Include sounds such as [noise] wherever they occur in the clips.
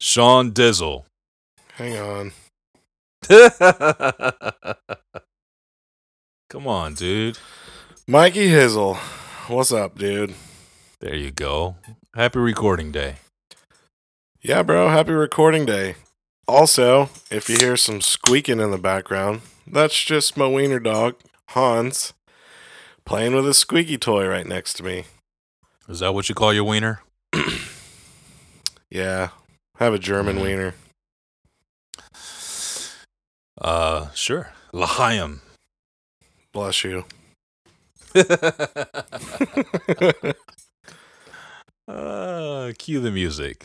Sean Dizzle. Hang on. [laughs] Come on, dude. Mikey Hizzle. What's up, dude? There you go. Happy recording day. Yeah, bro. Happy recording day. Also, if you hear some squeaking in the background, that's just my wiener dog, Hans, playing with a squeaky toy right next to me. Is that what you call your wiener? [clears throat] Yeah, have a German Mhm. wiener. Uh, sure. L'chaim. Bless you. [laughs] [laughs] uh, cue the music.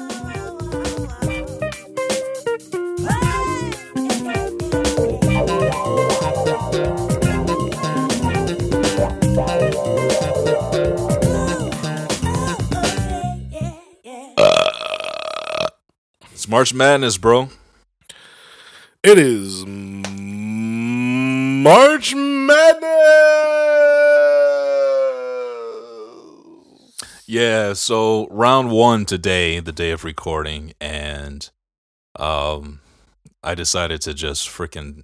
March Madness, bro. It is March Madness. Yeah, so round one today, the day of recording, and um, I decided to just freaking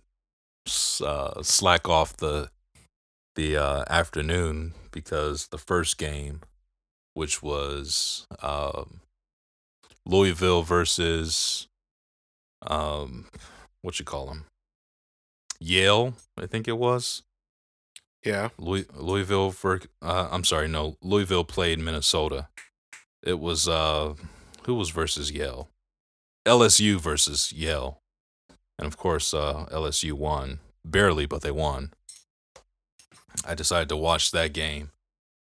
uh, slack off the the uh, afternoon because the first game, which was um, Louisville versus um, what you call them, Yale, I think it was. Yeah, Louis, Louisville for uh, I'm sorry, no, Louisville played Minnesota. It was uh who was versus Yale? LSU versus Yale. And of course, uh LSU won. Barely, but they won. I decided to watch that game.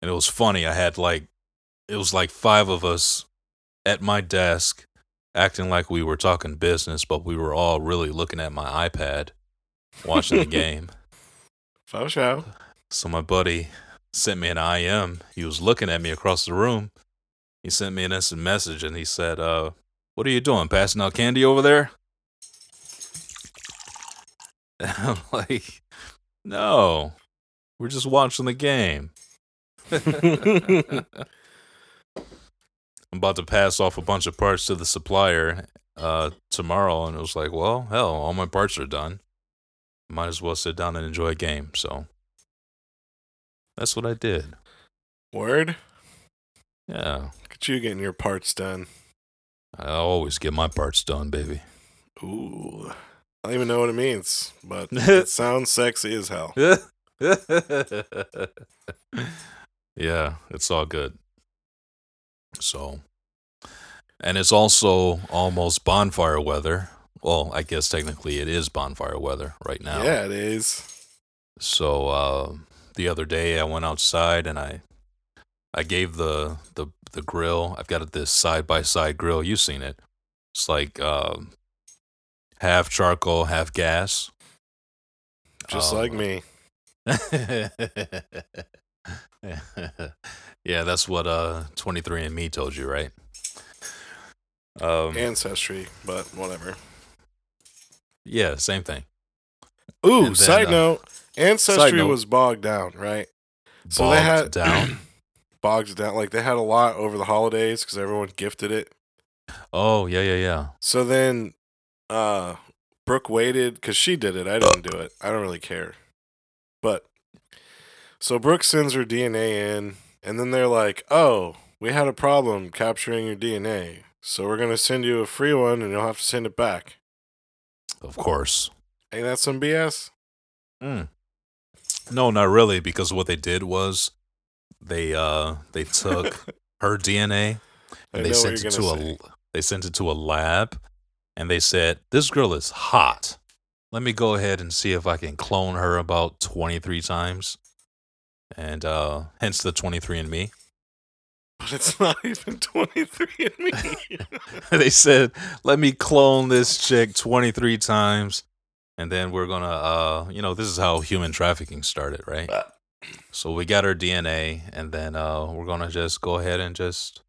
And it was funny. I had like it was like five of us at my desk acting like we were talking business, but we were all really looking at my iPad watching the [laughs] game. faux show. So my buddy sent me an IM. He was looking at me across the room. He sent me an instant message and he said, uh, what are you doing? Passing out candy over there? [laughs] And I'm like, no, we're just watching the game. [laughs] I'm about to pass off a bunch of parts to the supplier uh, tomorrow. And it was like, well, hell, all my parts are done. Might as well sit down and enjoy a game. So that's what I did. Word. Yeah. Look at you getting your parts done. I always get my parts done, baby. Ooh. I don't even know what it means, but [laughs] it sounds sexy as hell. [laughs] yeah, it's all good. So, and it's also almost bonfire weather. Well, I guess technically it is bonfire weather right now. Yeah, it is. So, uh, the other day I went outside and I I gave the the the grill. I've got this side by side grill. You've seen it. It's like um, half charcoal, half gas. Just Um, like me. [laughs] [laughs] yeah, that's what uh 23andme told you, right? Um Ancestry, but whatever. yeah, same thing. Ooh, then, side uh, note. Ancestry note. was bogged down, right? So Bogged they had down. [clears throat] [clears throat] bogged down. Like they had a lot over the holidays because everyone gifted it. Oh, yeah, yeah, yeah. So then, uh, Brooke waited because she did it. I didn't do it. I don't really care. But so Brooke sends her DNA in, and then they're like, "Oh, we had a problem capturing your DNA, so we're gonna send you a free one, and you'll have to send it back." Of course. Ain't that some BS? Mm. No, not really, because what they did was they uh they took [laughs] her DNA and they sent it to gonna a they sent it to a lab and they said this girl is hot let me go ahead and see if i can clone her about 23 times and uh hence the 23 and me but it's not even 23 and me. [laughs] they said, "Let me clone this chick 23 times, and then we're gonna, uh, you know, this is how human trafficking started, right? Uh. So we got her DNA, and then uh, we're gonna just go ahead and just,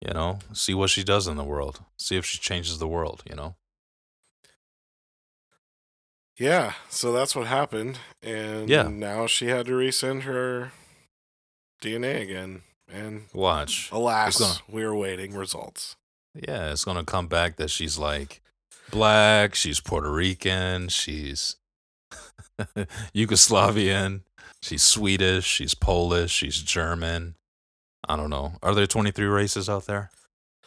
you know, see what she does in the world, see if she changes the world, you know." Yeah, so that's what happened. And Yeah. now she had to resend her DNA again. And Watch. alas, gonna- we are waiting results. Yeah, it's gonna come back that she's like black, she's Puerto Rican, she's [laughs] Yugoslavian, she's Swedish, she's Polish, she's German. I don't know. Are there 23 races out there?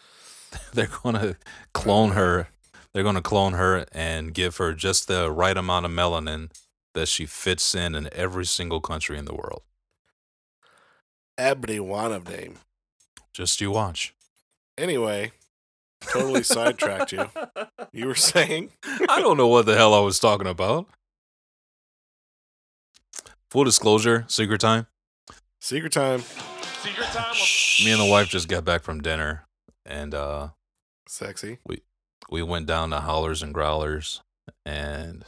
[laughs] They're gonna clone her. They're gonna clone her and give her just the right amount of melanin that she fits in in every single country in the world. Every one of them. Just you watch. Anyway, totally sidetracked you. You were saying? [laughs] I don't know what the hell I was talking about. Full disclosure, secret time. Secret time. Secret time. Me and the wife just got back from dinner and uh Sexy. we went down to Howlers and Growlers and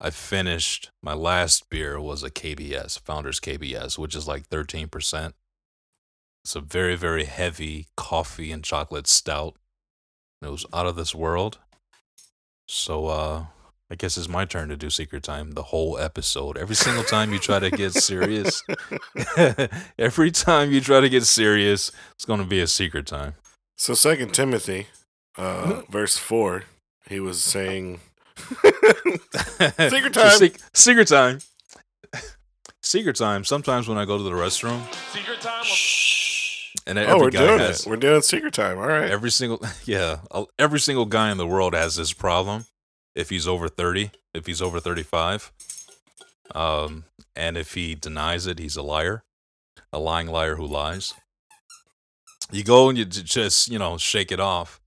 I finished my last beer was a KBS, Founders KBS, which is like 13%. It's a very very heavy coffee and chocolate stout. It was out of this world. So uh I guess it's my turn to do secret time the whole episode. Every single time you try to get serious, [laughs] [laughs] every time you try to get serious, it's going to be a secret time. So Second Timothy, uh, [laughs] verse four, he was saying [laughs] Secret time. Sec- secret time. Secret time. Sometimes when I go to the restroom, Secret time. and Oh, we're doing has it. We're doing secret time. All right. every single [laughs] yeah, uh, every single guy in the world has this problem. If he's over thirty, if he's over thirty-five, um, and if he denies it, he's a liar, a lying liar who lies. You go and you just you know shake it off,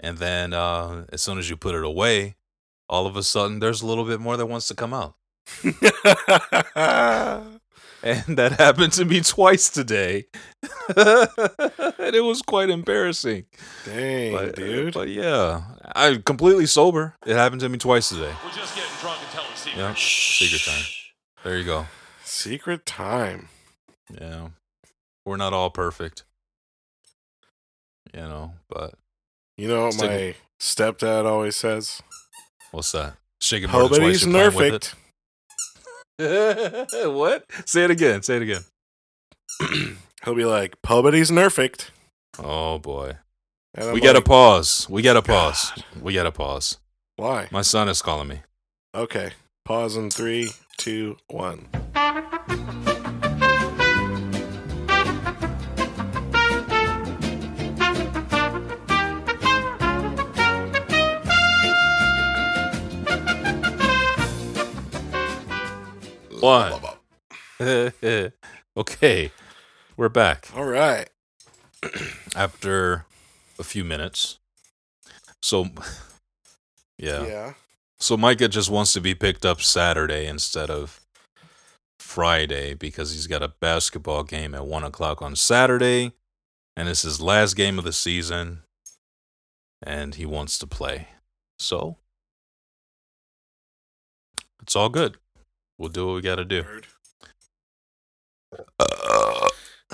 and then uh, as soon as you put it away, all of a sudden there's a little bit more that wants to come out. [laughs] And that happened to me twice today. [laughs] and it was quite embarrassing. Dang, But, dude. but yeah, i'm completely sober. It happened to me twice today. We're just getting drunk and telling secrets. Yeah, secret time. There you go. secret time. Yeah. We're not all perfect. You know, but You know what my stepdad always says? what's that? Shake it more than twice. you're with perfect. it. [laughs] what? Say it again. Say it again. [clears throat] He'll be like, Nobody's perfect. Oh boy. We gotta pause. We gotta pause. We gotta pause. Why? My son is calling me. Okay. Pause in three, two, one. One. [laughs] okay. We're back. All right. [clears throat] after a few minutes. So, [laughs] yeah. Yeah. So Micah just wants to be picked up Saturday instead of Friday because he's got a basketball game at one o'clock on Saturday, and it's his last game of the season, and he wants to play. So, it's all good. We'll do what we got to do. Uh,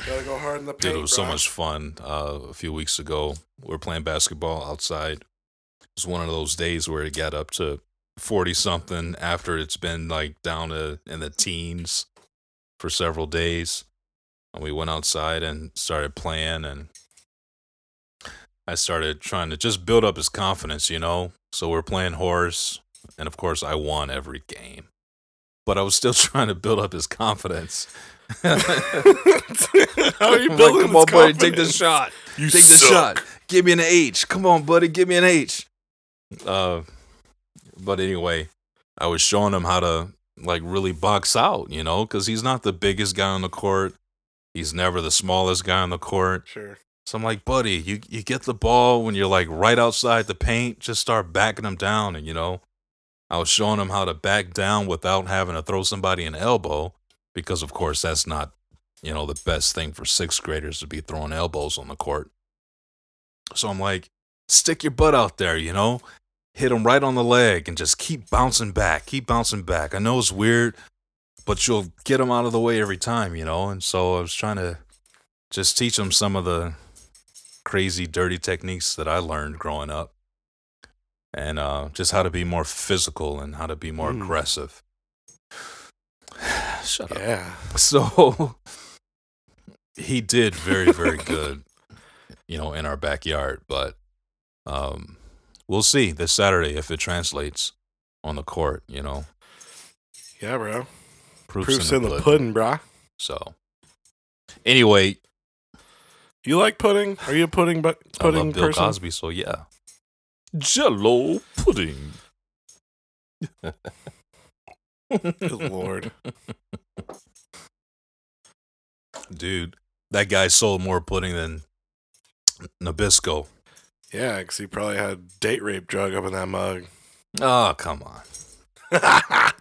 Gotta go hard in the paint. Dude, it was so much fun. Uh, a few weeks ago, we were playing basketball outside. It was one of those days where it got up to 40 something after it's been like down to in the teens for several days. And we went outside and started playing, and I started trying to just build up his confidence, you know? So we're playing horse, and of course, I won every game. But I was still [laughs] trying to build up his confidence. [laughs] How are you building like, come on, this buddy, take the shot. You Take the shot. Give me an H. Come on, buddy. Give me an H. Uh, but anyway, I was showing him how to like really box out, you know, because he's not the biggest guy on the court. He's never the smallest guy on the court. Sure. So I'm like, buddy, you you get the ball when you're like right outside the paint. Just start backing him down, and you know, I was showing him how to back down without having to throw somebody an elbow, because of course that's not you know, the best thing for sixth graders to be throwing elbows on the court. So I'm like, stick your butt out there, you know, hit them right on the leg and just keep bouncing back, keep bouncing back. I know it's weird, but you'll get them out of the way every time, you know. And so I was trying to just teach them some of the crazy, dirty techniques that I learned growing up, and uh, just how to be more physical and how to be more Mm. aggressive. [sighs] Shut up. Yeah. So he did very, very [laughs] good, you know, in our backyard. But um, we'll see this Saturday if it translates on the court. You know, Yeah, bro. proofs, Proofs in the pudding, brah. So anyway, You like pudding? Are you a pudding but I love Bill person? Cosby, so yeah. Jello pudding. [laughs] Good lord. Dude, that guy sold more pudding than Nabisco. Yeah, because he probably had date rape drug up in that mug. Oh, come on. [laughs]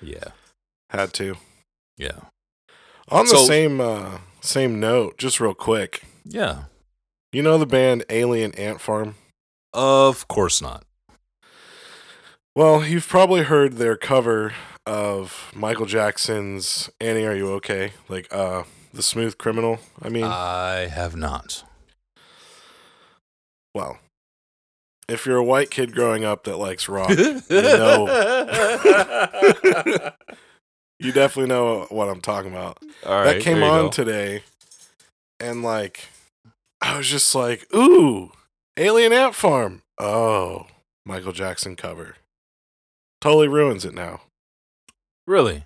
Yeah, had to. yeah, On the same uh, same note, just real quick. yeah. You know the band Alien Ant Farm? Of course not. Well, you've probably heard their cover of Michael Jackson's Annie Are You Okay? Like uh The Smooth Criminal. I mean, I have not. well, if you're a white kid growing up that likes rock, you know. [laughs] you definitely know what I'm talking about. All that right, came on go. today and like I was just like, "Ooh, Alien Ant Farm." Oh, Michael Jackson cover. Totally ruins it now. Really?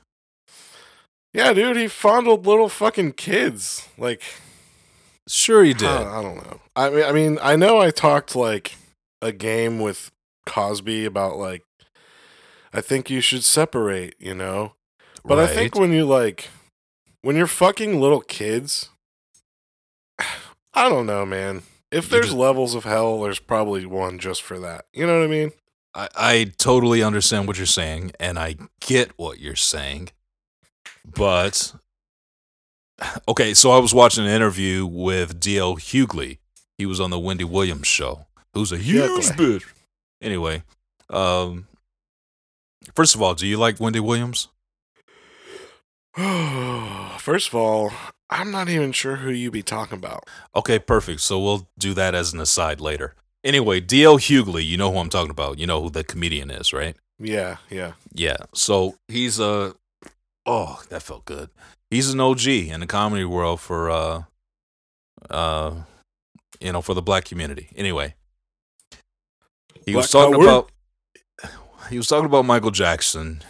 Yeah, dude, he fondled little fucking kids. Like Sure, he did. I, I don't know. I mean, I mean, I know I talked like a game with Cosby about like I think you should separate, you know. But I think when you like when you're fucking little kids, [sighs] I don't know, man. If there's just- levels of hell, there's probably one just for that. You know what I mean? I, I totally understand what you're saying, and I get what you're saying. But okay, so I was watching an interview with D.L. Hughley. He was on the Wendy Williams show. Who's a huge Hughley. bitch. Anyway, um, first of all, do you like Wendy Williams? [sighs] First of all, I'm not even sure who you be talking about. Okay, perfect. So we'll do that as an aside later. Anyway, D.L. Hughley, you know who I'm talking about. You know who the comedian is, right? Yeah, yeah. Yeah. So he's a oh, that felt good. He's an OG in the comedy world for uh uh you know, for the black community. Anyway. He was talking power. about he was talking about Michael Jackson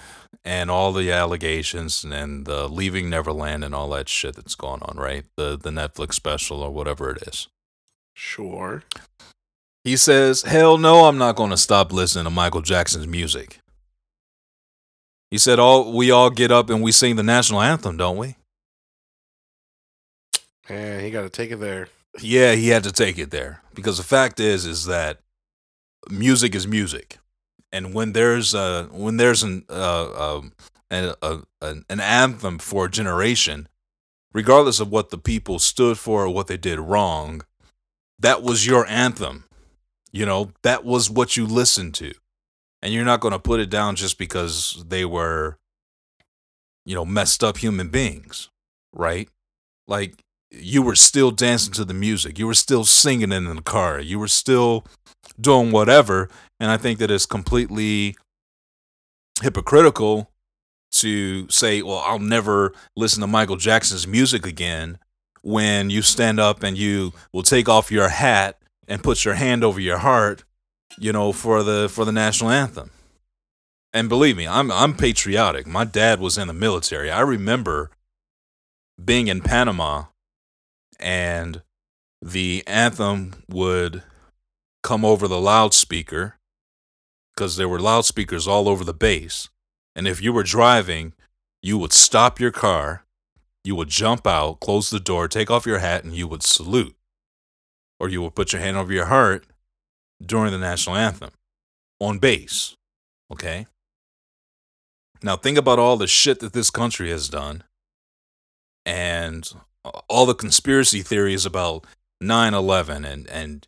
and all the allegations and the leaving Neverland and all that shit that's going on, right? The the Netflix special or whatever it is. Sure. He says, Hell no, I'm not going to stop listening to Michael Jackson's music. He said, all, We all get up and we sing the national anthem, don't we? Man, he got to take it there. Yeah, he had to take it there. Because the fact is, is that music is music. And when there's, uh, when there's an, uh, um, an, a, an anthem for a generation, regardless of what the people stood for or what they did wrong, that was your anthem. You know, that was what you listened to. And you're not going to put it down just because they were, you know, messed up human beings, right? Like, you were still dancing to the music. You were still singing in the car. You were still doing whatever. And I think that it's completely hypocritical to say, well, I'll never listen to Michael Jackson's music again when you stand up and you will take off your hat and put your hand over your heart, you know, for the for the national anthem. And believe me, I'm I'm patriotic. My dad was in the military. I remember being in Panama and the anthem would come over the loudspeaker because there were loudspeakers all over the base. And if you were driving, you would stop your car, you would jump out, close the door, take off your hat, and you would salute. Or you would put your hand over your heart during the national anthem on base. Okay? Now think about all the shit that this country has done and all the conspiracy theories about 9/11 and and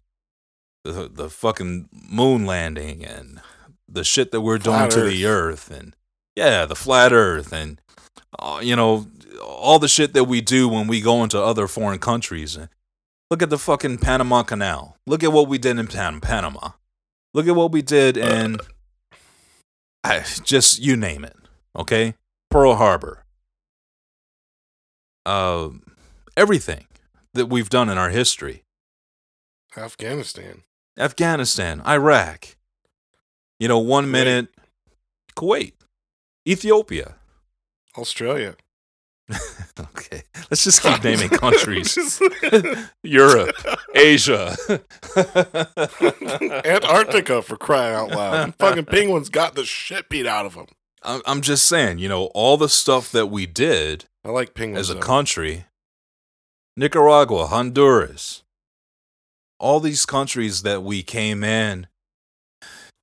the the fucking moon landing and the shit that we're doing Flat to the earth and yeah, the flat earth and uh, you know all the shit that we do when we go into other foreign countries. And look at the fucking Panama Canal. Look at what we did in Pan- Panama. Look at what we did in I, just you name it. Okay, Pearl Harbor. Uh, everything that we've done in our history. Afghanistan. Afghanistan, Iraq. You know, one Kuwait. minute, Kuwait, Ethiopia. Australia. [laughs] Okay, let's just keep [laughs] naming countries. [laughs] Europe, Asia. Antarctica for crying out loud. Fucking penguins got the shit beat out of them. I'm I'm just saying, you know, all the stuff that we did I like penguins. as a though. country, Nicaragua, Honduras, all these countries that we came in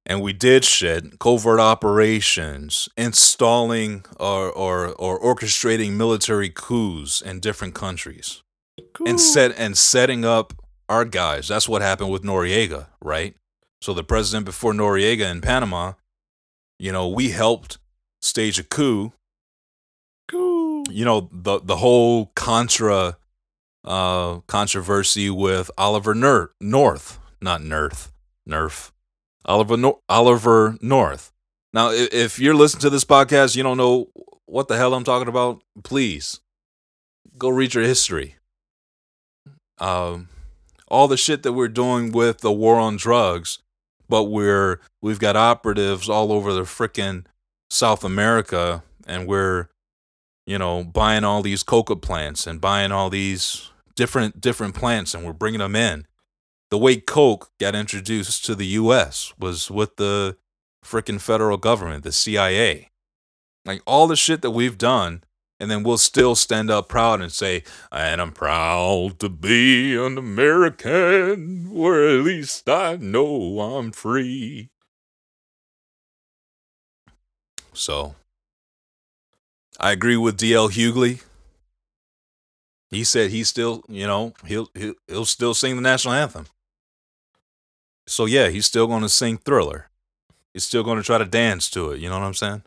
and we did shit, covert operations, installing or, or, or orchestrating military coups in different countries Cool. and set and setting up our guys. That's what happened with Noriega, right? So the president before Noriega in Panama, you know, we helped stage a coup Cool. you know the the whole contra uh controversy with Oliver Ner- North, not Nerth, Nerf. Oliver Nor- Oliver North. Now i- if you're listening to this podcast, you don't know what the hell I'm talking about, please go read your history. Um all the shit that we're doing with the war on drugs, but we're we've got operatives all over the frickin' South America and we're you know, buying all these coca plants and buying all these different different plants and we're bringing them in. The way coke got introduced to the US was with the freaking federal government, the CIA. Like all the shit that we've done and then we'll still stand up proud and say, and I'm proud to be an American, or at least I know I'm free. So, I agree with DL Hughley. He said he still, you know, he'll he'll, he'll still sing the national anthem. So yeah, he's still going to sing Thriller. He's still going to try to dance to it. You know what I'm saying?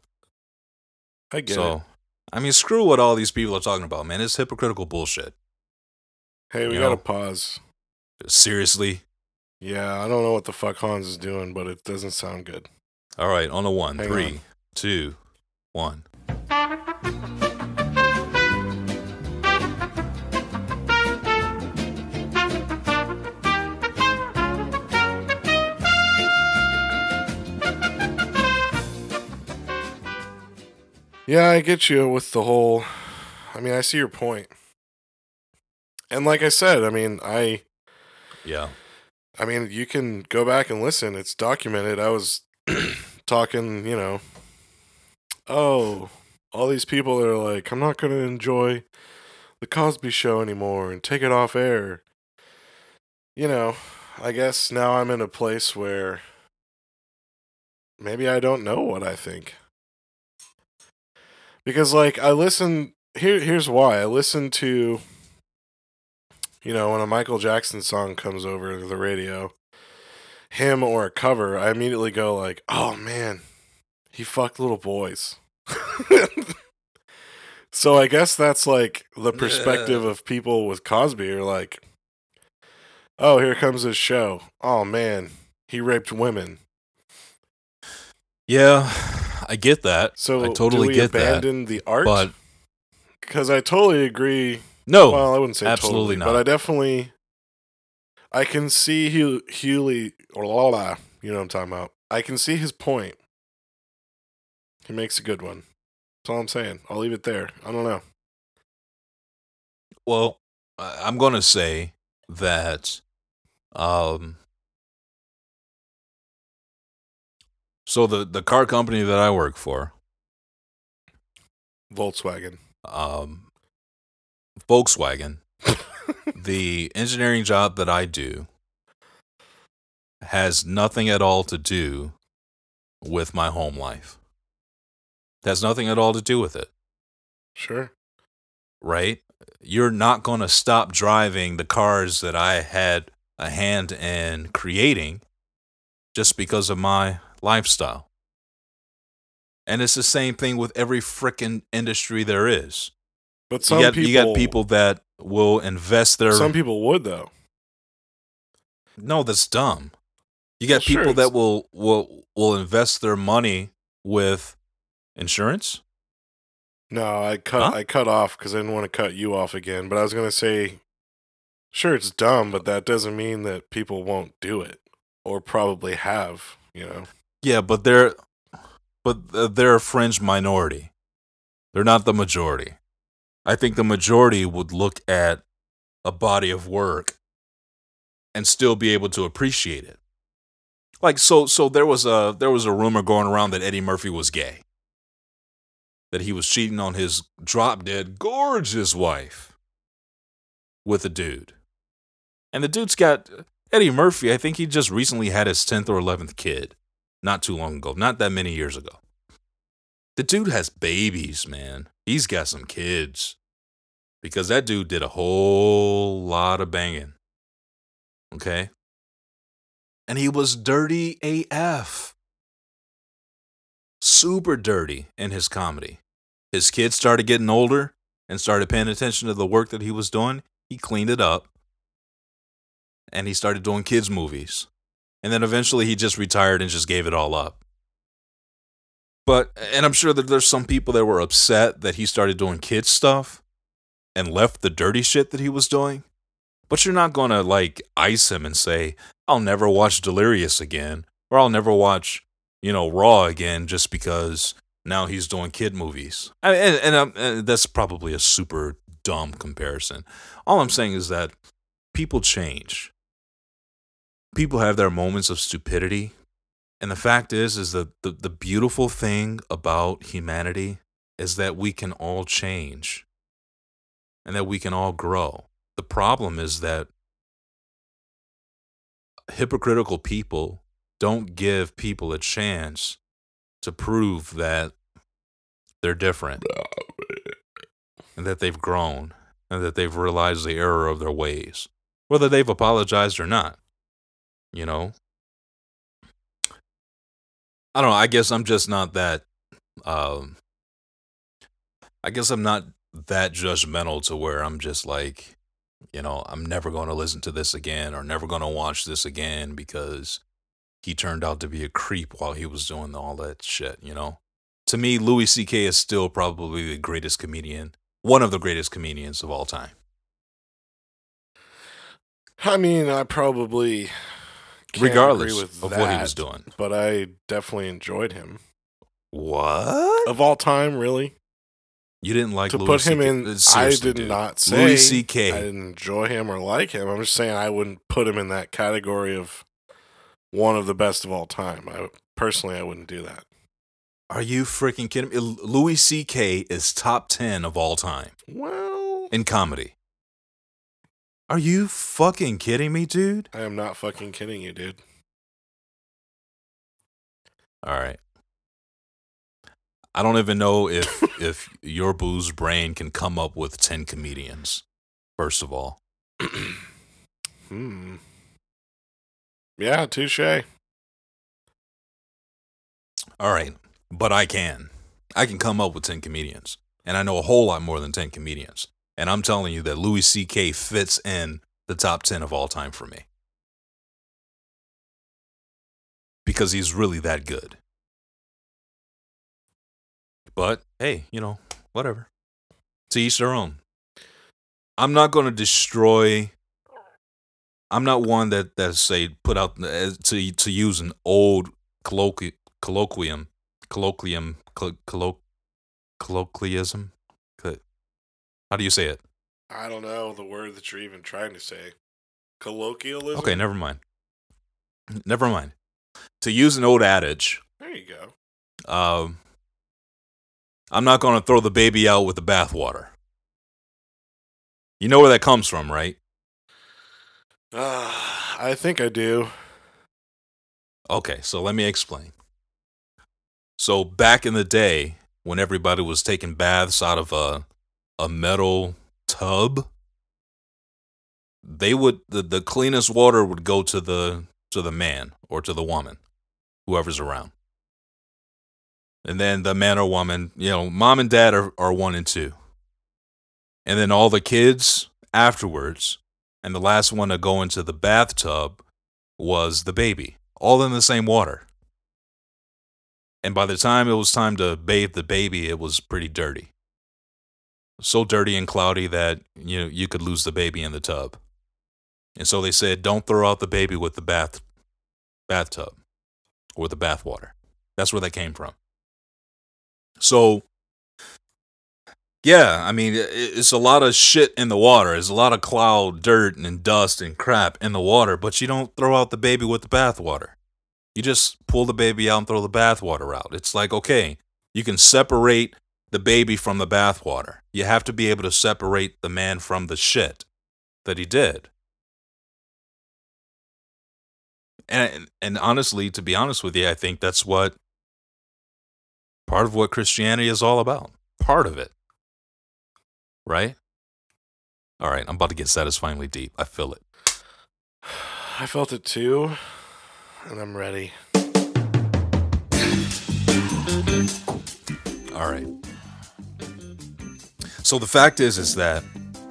I get so, it. I mean, screw what all these people are talking about, man. It's hypocritical bullshit. Hey, we you gotta know. pause. Seriously. Yeah, I don't know what the fuck Hans is doing, but it doesn't sound good. All right, on a one, Hang three, on. Two, one. Yeah, I get you with the whole. I mean, I see your point. And like I said, I mean, I Yeah. I mean, you can go back and listen. It's documented. I was [clears throat] talking, you know, oh, all these people that are like, I'm not going to enjoy the Cosby show anymore and take it off air. You know, I guess now I'm in a place where maybe I don't know what I think. Because like I listen here here's why. I listen to you know, when a Michael Jackson song comes over the radio, him or a cover, I immediately go like, "Oh man, he fucked little boys." [laughs] so I guess that's like the perspective of people with Cosby are like, "Oh, here comes his show. Oh man, he raped women." Yeah, I get that. So I totally get that. the art? But because I totally agree no, well, I wouldn't say absolutely totally, not. but I definitely, I can see Hugh, Hughley or la la. You know what I'm talking about. I can see his point. He makes a good one. That's all I'm saying. I'll leave it there. I don't know. Well, I'm going to say that um so the the car company that I work for, Volkswagen. um Volkswagen, [laughs] the engineering job that I do has nothing at all to do with my home life. Has nothing at all to do with it. Sure. right? you're not going to stop driving the cars that I had a hand in creating just because of my lifestyle. And it's the same thing with every frickin' industry there is. But some you, got, people, you got people that will invest their. Some people would though. no, that's dumb. You got Well, sure, people that will will will invest their money with insurance. No, I cut Huh? I cut off because I didn't want to cut you off again. But I was gonna say, sure, it's dumb, but that doesn't mean that people won't do it or probably have. You know, Yeah, but they're but uh, they're a fringe minority. They're not the majority. I think the majority would look at a body of work and still be able to appreciate it. Like so so there was a there was a rumor going around that Eddie Murphy was gay. That he was cheating on his drop dead gorgeous wife with a dude. And the dude's got Eddie Murphy, I think he just recently had his 10th or 11th kid not too long ago, not that many years ago. The dude has babies, man. He's got some kids. Because that dude did a whole lot of banging. Okay? And he was dirty AF. Super dirty in his comedy. His kids started getting older and started paying attention to the work that he was doing. He cleaned it up. And he started doing kids' movies. And then eventually he just retired and just gave it all up. But, and I'm sure that there's some people that were upset that he started doing kids stuff and left the dirty shit that he was doing. But you're not going to like ice him and say, I'll never watch Delirious again, or I'll never watch, you know, Raw again just because now he's doing kid movies. I, and and, um, and that's probably a super dumb comparison. All I'm saying is that people change. People have their moments of stupidity. And the fact is, is that the, the beautiful thing about humanity is that we can all change and that we can all grow. The problem is that hypocritical people don't give people a chance to prove that they're different and that they've grown and that they've realized the error of their ways, whether they've apologized or not. You know? I don't know. I guess I'm just not that. Um, I guess I'm not that judgmental to where I'm just like, you know, I'm never going to listen to this again or never going to watch this again because he turned out to be a creep while he was doing all that shit, you know? To me, Louis C.K. is still probably the greatest comedian, one of the greatest comedians of all time. I mean, I probably can't regardless agree with of that, what he was doing. but I definitely enjoyed him What? of all time. Really, You didn't like to Louis put him CK? in, Uh, I did dude. not say Louis I didn't enjoy him or like him. I'm just saying I wouldn't put him in that category of one of the best of all time. I personally, I wouldn't do that. Are you freaking kidding me? Louis C.K. is top 10 of all time Well, in comedy. Are you fucking kidding me, dude? I am not fucking kidding you, dude. All right. I don't even know if [laughs] if your booze brain can come up with 10 comedians. First of all, [clears throat] hmm. Yeah, touche. all right, but I can. I can come up with 10 comedians, and I know a whole lot more than 10 comedians. And I'm telling you that Louis C.K. fits in the top 10 of all time for me. Because he's really that good. But hey, you know, whatever. To each their own. I'm not going to destroy. I'm not one that that say put out uh, to to use an old colloqui, colloquium, colloquium, collo, collo, colloquialism. How do you say it? I don't know the word that you're even trying to say. Colloquialism. Okay, never mind. Never mind. To use an old adage, There you go. um, I'm not going to throw the baby out with the bathwater. You know where that comes from, right? Uh, I think I do. Okay, so let me explain. So back in the day, when everybody was taking baths out of a a metal tub, they would the, the cleanest water would go to the to the man or to the woman, whoever's around. And then the man or woman, you know, mom and dad are, are one and two. And then all the kids afterwards, and the last one to go into the bathtub was the baby, all in the same water. And by the time it was time to bathe the baby, it was pretty dirty. So dirty and cloudy that you know, you could lose the baby in the tub. And so they said, don't throw out the baby with the bath bathtub or the bath water. That's where that came from. So yeah, I mean, it's a lot of shit in the water. It's a lot of cloud, dirt, and dust and crap in the water, but you don't throw out the baby with the bathwater. You just pull the baby out and throw the bathwater out. It's like, okay, you can separate the baby from the bathwater. You have to be able to separate the man from the shit that he did. And and honestly, to be honest with you, I think that's what part of what Christianity is all about. Part of it. Right? All right, I'm about to get satisfyingly deep. I feel it. I felt it too, and I'm ready. All right. So the fact is is that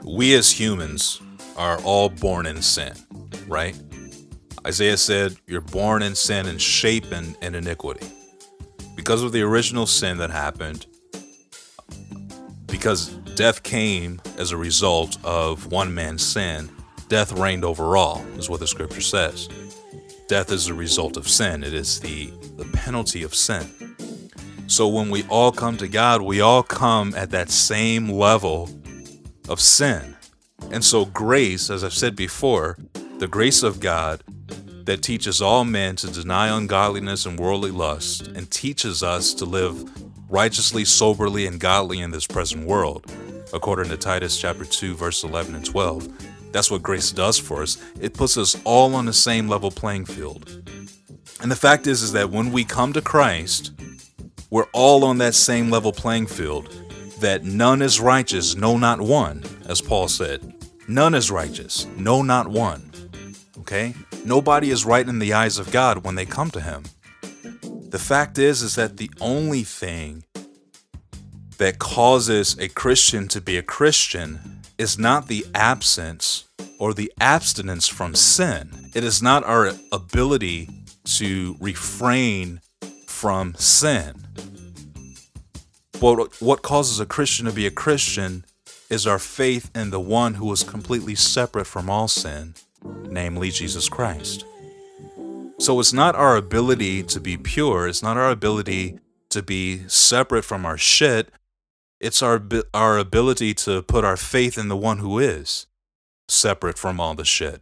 we as humans are all born in sin, right? Isaiah said, You're born in sin and shapen in iniquity. Because of the original sin that happened, because death came as a result of one man's sin, death reigned over all, is what the scripture says. Death is a result of sin, it is the, the penalty of sin. So when we all come to God, we all come at that same level of sin. And so, grace, as I've said before, the grace of God that teaches all men to deny ungodliness and worldly lust and teaches us to live righteously, soberly, and godly in this present world, according to Titus chapter 2, verse 11 and 12. That's what grace does for us. It puts us all on the same level playing field. And the fact is, is that when we come to Christ, we're all on that same level playing field that none is righteous, no, not one, as Paul said. None is righteous, no, not one. Okay? Nobody is right in the eyes of God when they come to him. The fact is is that the only thing that causes a Christian to be a Christian is not the absence or the abstinence from sin. It is not our ability to refrain from sin. But what causes a Christian to be a Christian is our faith in the one who was completely separate from all sin, namely Jesus Christ. So it's not our ability to be pure, it's not our ability to be separate from our shit. It's our our ability to put our faith in the one who is separate from all the shit.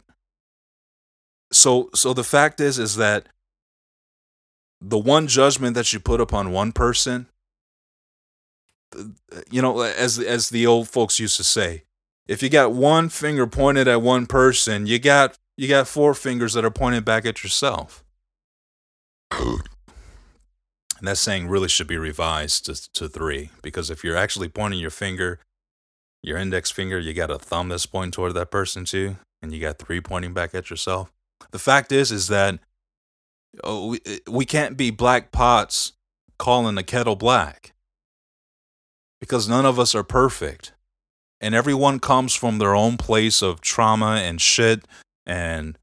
So so the fact is is that the one judgment that you put upon one person you know as as the old folks used to say if you got one finger pointed at one person you got you got four fingers that are pointed back at yourself and that saying really should be revised to, to three because if you're actually pointing your finger your index finger you got a thumb that's pointing toward that person too and you got three pointing back at yourself the fact is is that oh, we, eh, we can't be black pots calling the kettle black because none of us are perfect. And everyone comes from their own place of trauma and shit and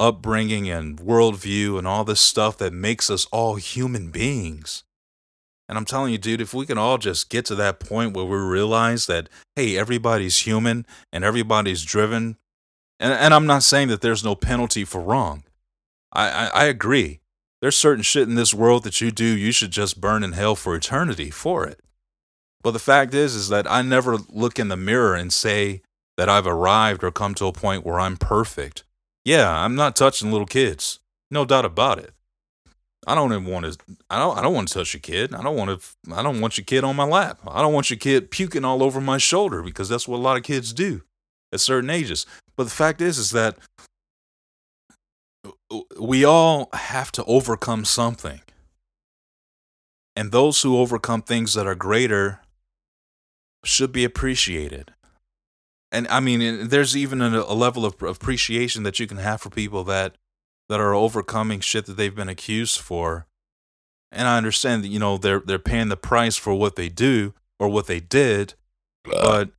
upbringing and worldview and all this stuff that makes us all human beings. And I'm telling you, dude, if we can all just get to that point where we realize that, hey, everybody's human and everybody's driven, and, and I'm not saying that there's no penalty for wrong. I, I, I agree. There's certain shit in this world that you do, you should just burn in hell for eternity for it. But the fact is, is that I never look in the mirror and say that I've arrived or come to a point where I'm perfect. Yeah, I'm not touching little kids. No doubt about it. I don't even want to. I don't. I don't want to touch your kid. I don't want to. I don't want your kid on my lap. I don't want your kid puking all over my shoulder because that's what a lot of kids do at certain ages. But the fact is, is that we all have to overcome something. And those who overcome things that are greater should be appreciated. And I mean, there's even a, a level of appreciation that you can have for people that that are overcoming shit that they've been accused for. And I understand that you know they're they're paying the price for what they do or what they did, but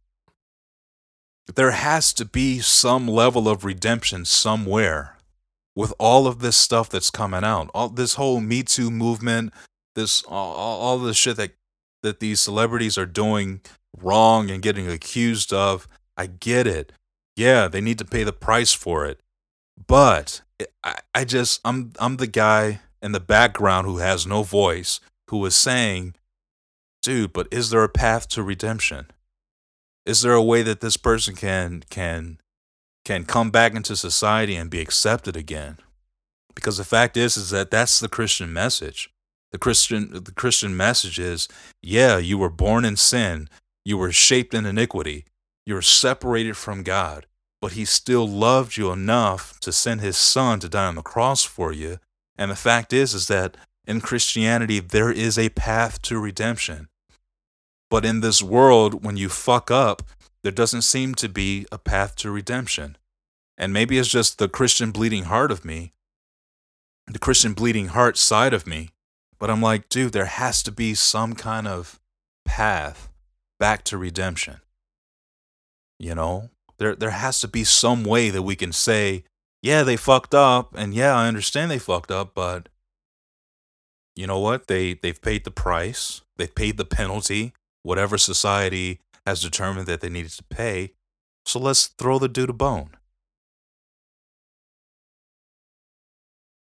there has to be some level of redemption somewhere with all of this stuff that's coming out. All this whole Me Too movement, this all, all the shit that that these celebrities are doing wrong and getting accused of. I get it. Yeah, they need to pay the price for it. But eh, I, I just I'm I'm the guy in the background who has no voice who is saying, dude, but is there a path to redemption? Is there a way that this person can can can come back into society and be accepted again? Because the fact is is that that's the Christian message. The Christian the Christian message is, yeah, you were born in sin, you were shaped in iniquity, you were separated from God, but he still loved you enough to send his son to die on the cross for you. And the fact is is that in Christianity there is a path to redemption. But in this world when you fuck up, there doesn't seem to be a path to redemption. And maybe it's just the Christian bleeding heart of me, the Christian bleeding heart side of me. But I'm like, dude, there has to be some kind of path back to redemption. You know, there there has to be some way that we can say, yeah, they fucked up, and yeah, I understand they fucked up, but you know what? They they've paid the price, they've paid the penalty, whatever society has determined that they needed to pay. So let's throw the dude a bone.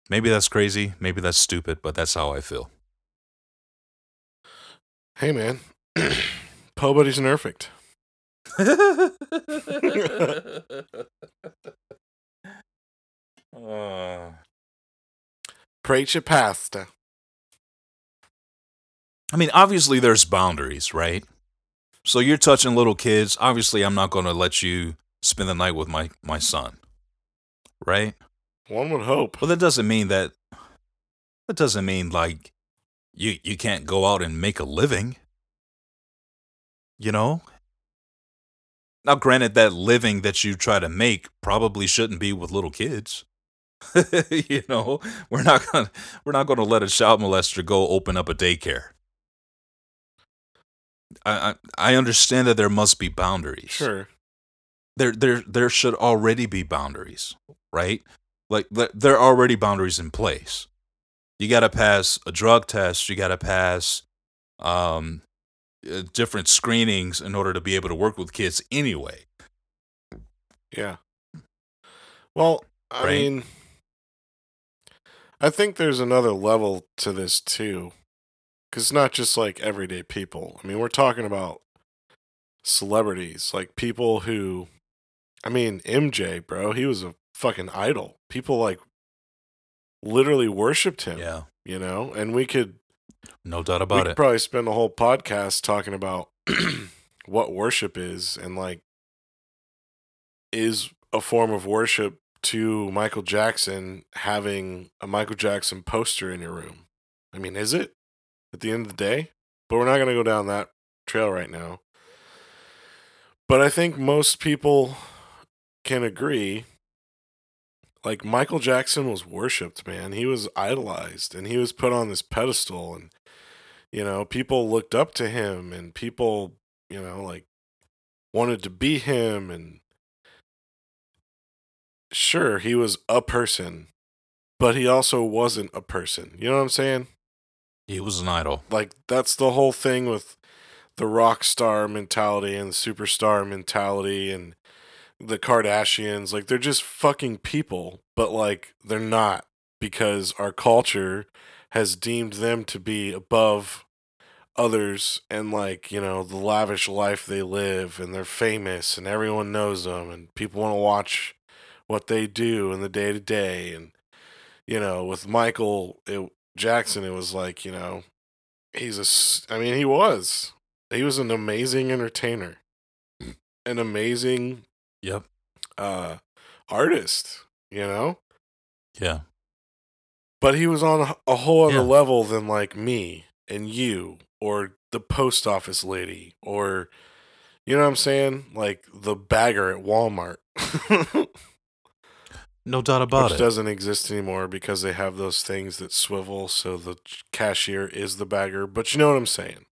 Maybe that's crazy, maybe that's stupid, but that's how I feel. Hey man, [clears throat] Poe Buddy's perfect. [laughs] uh, Preach your pastor. I mean, obviously there's boundaries, right? So you're touching little kids. Obviously, I'm not going to let you spend the night with my my son, right? One would hope. But that doesn't mean that. That doesn't mean like you you can't go out and make a living. You know. Now, granted, that living that you try to make probably shouldn't be with little kids. [laughs] you know, we're not gonna we're not gonna let a child molester go open up a daycare. I, I I understand that there must be boundaries. Sure. There there there should already be boundaries, right? Like th- there are already boundaries in place. You got to pass a drug test. You got to pass um, uh, different screenings in order to be able to work with kids anyway. Yeah. Well, I Right. mean, I think there's another level to this too. Because it's not just like everyday people. I mean, we're talking about celebrities, like people who, I mean, MJ, bro, he was a fucking idol. People like literally worshipped him, Yeah, you know? And we could no doubt we about could it. probably spend the whole podcast talking about [clears throat] what worship is and like is a form of worship to Michael Jackson having a Michael Jackson poster in your room. I mean, is it at the end of the day? But we're not going to go down that trail right now. But I think most people can agree like Michael Jackson was worshipped, man. He was idolized and he was put on this pedestal and you know, people looked up to him and people, you know, like wanted to be him and sure, he was a person, but he also wasn't a person. You know what I'm saying? He was an idol. Like that's the whole thing with the rock star mentality and the superstar mentality and the Kardashians. Like they're just fucking people, but like they're not because our culture has deemed them to be above others and like, you know, the lavish life they live and they're famous and everyone knows them and people want to watch what they do in the day to day and you know, with Michael it, Jackson it was like, you know, he's a s- I mean, he was. He was an amazing entertainer. Hmm. An amazing Yep. uh artist, you know? Yeah. But he was on a, whole other Yeah. level than like me and you or the post office lady or You know what I'm saying? Like the bagger at Walmart. [laughs] No doubt about which it. doesn't exist anymore because they have those things that swivel so the cashier is the bagger but you know what i'm saying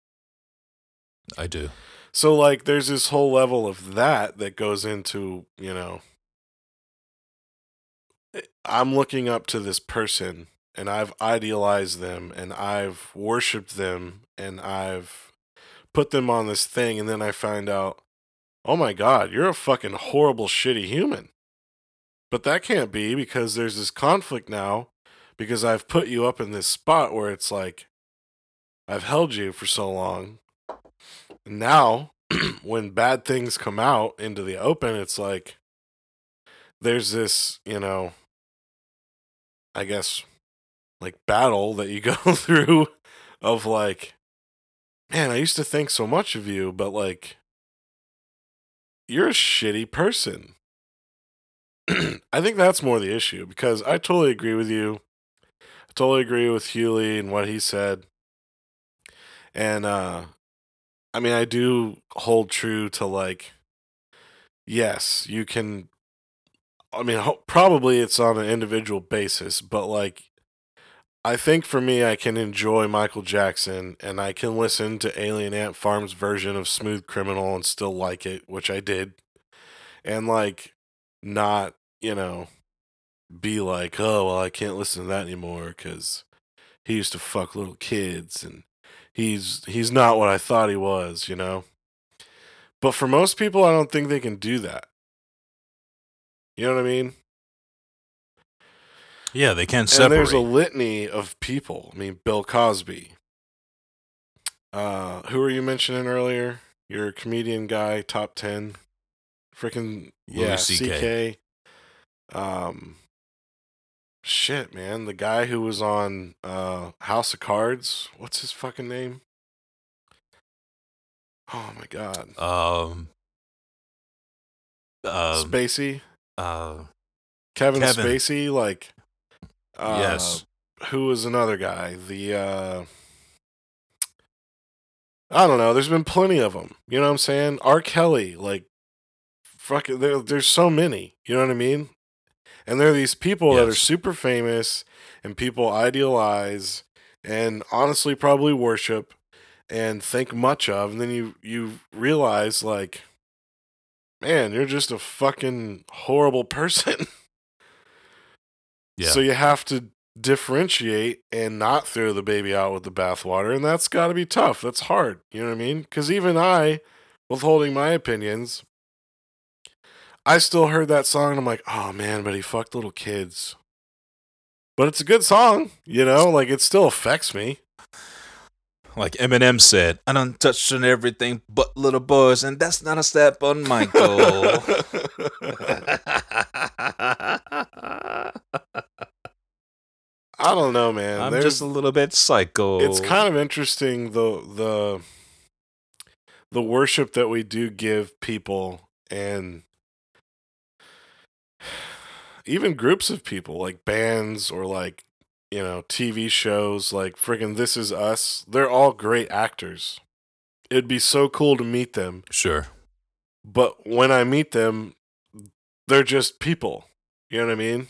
I do. So like there's this whole level of that that goes into you know eh, i'm looking up to this person and i've idealized them and i've worshiped them and i've put them on this thing and then i find out oh my god you're a fucking horrible shitty human but that can't be because there's this conflict now because I've put you up in this spot where it's like I've held you for so long. Now, [clears throat] when bad things come out into the open, it's like there's this, you know, I guess like battle that you [laughs] go through of like man, I used to think so much of you, but like you're a shitty person. [clears throat] I think that's more the issue because I totally agree with you. I totally agree with Hughley and what he said. And uh I mean I do hold true to like yes, you can I mean probably it's on an individual basis, but like I think for me I can enjoy Michael Jackson and I can listen to Alien Ant Farm's version of Smooth Criminal and still like it, which I did. And like not, you know, be like, oh, well, I can't listen to that anymore because he used to fuck little kids and he's he's not what I thought he was, you know. But for most people, I don't think they can do that. You know what I mean? Yeah, they can't And there's a litany of people. I mean, Bill Cosby. Uh, who were you mentioning earlier? Your comedian guy, top ten. Freaking yeah, CK. CK. Um, shit, man, the guy who was on uh House of Cards. What's his fucking name? Oh my god, um, uh, Spacey, uh, Kevin, Kevin. Spacey. Like, uh, yes, who was another guy? The uh I don't know. There's been plenty of them. You know what I'm saying? R. Kelly, like, fucking. There, there's so many. You know what I mean? And there are these people that are super famous, and people idealize, and honestly probably worship, and think much of, and then you you realize like, man, you're just a fucking horrible [laughs] person. yeah, So you have to differentiate and not throw the baby out with the bathwater, and that's got to be tough. That's hard. You know what I mean? Because even I, withholding my opinions, I still heard that song and I'm like, oh man, but he fucked little kids. But it's a good song, you know. Like it still affects me. like Eminem said, I done touched on everything but little boys, and that's not a step on Michael. I don't know, man. I'm There's- just a little bit psycho. it's kind of interesting the the the worship that we do give people and even groups of people like bands or like you know TV shows like friggin' This Is Us they're all great actors it'd be so cool to meet them sure. but when I meet them they're just people you know what I mean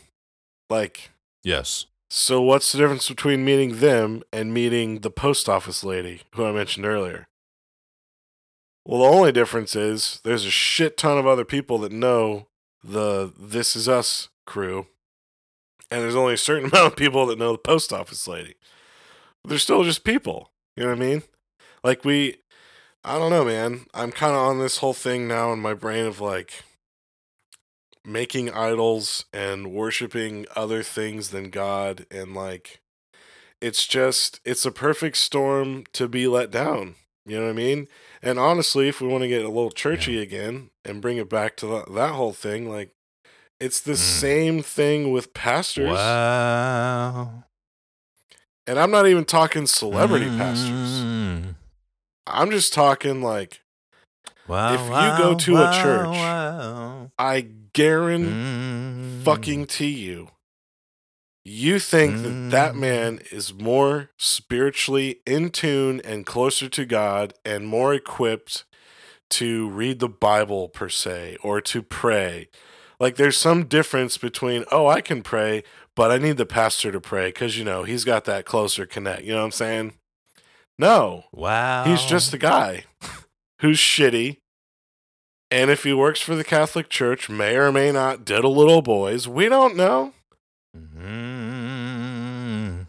like Yes. so what's the difference between meeting them and meeting the post office lady who I mentioned earlier? Well, the only difference is there's a shit ton of other people that know the This Is Us crew, and there's only a certain [laughs] amount of people that know the post office lady. But they're still just people. You know what I mean? Like we, I don't know, man. I'm kind of on this whole thing now in my brain of like making idols and worshiping other things than God and like it's just it's a perfect storm to be let down. You know what I mean? And honestly, if we want to get a little churchy again and bring it back to that, that whole thing, like it's the Mm. same thing with pastors. Wow. And I'm not even talking celebrity pastors. Mm. I'm just talking like Wow. If you go wow, to a church, wow. I guarantee Mm. fucking to you. You think that that Mm. man is more spiritually in tune and closer to God and more equipped to read the Bible per se or to pray. Like there's some difference between, oh, I can pray, but I need the pastor to pray because, you know, he's got that closer connect. You know what I'm saying? No, Wow. he's just a guy [laughs] who's shitty. And if he works for the Catholic Church, may or may not diddle little boys. We don't know. Mm-hmm.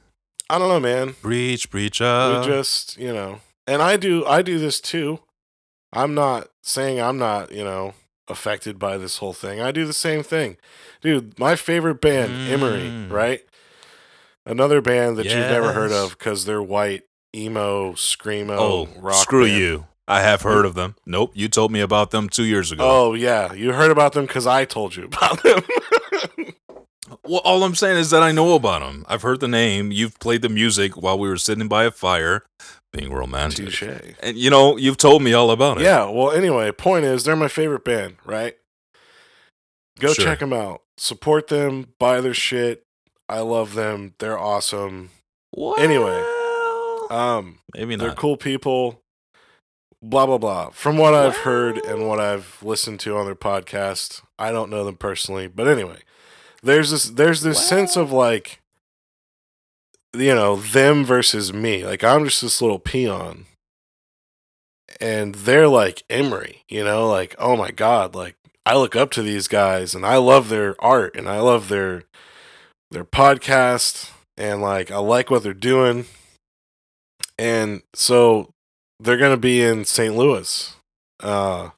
I don't know, man. breach, breach uh, we just you know and i do i do this too i'm not saying i'm not you know affected by this whole thing i do the same thing dude my favorite band emery Mm. right another band that you've never heard of because they're white emo screamo Oh, rock screw band. you. I have heard of them. Nope, you told me about them two years ago. oh yeah you heard about them because i told you about them [laughs] Well, all I'm saying is that I know about them. I've heard the name. You've played the music while we were sitting by a fire, being romantic. touche And you know, you've told me all about it. Yeah, well, anyway, point is they're my favorite band, right? Go Sure. check them out. Support them, buy their shit. I love them. They're awesome. Well, Anyway, Um, maybe not. they're cool people. Blah blah blah. From what I've heard and what I've listened to on their podcast, I don't know them personally, but anyway, there's this there's this sense of like you know, them versus me. Like I'm just this little peon. And they're like Emery, you know, like, oh my God, like I look up to these guys and I love their art and I love their their podcast and like I like what they're doing. And so they're gonna be in St. Louis uh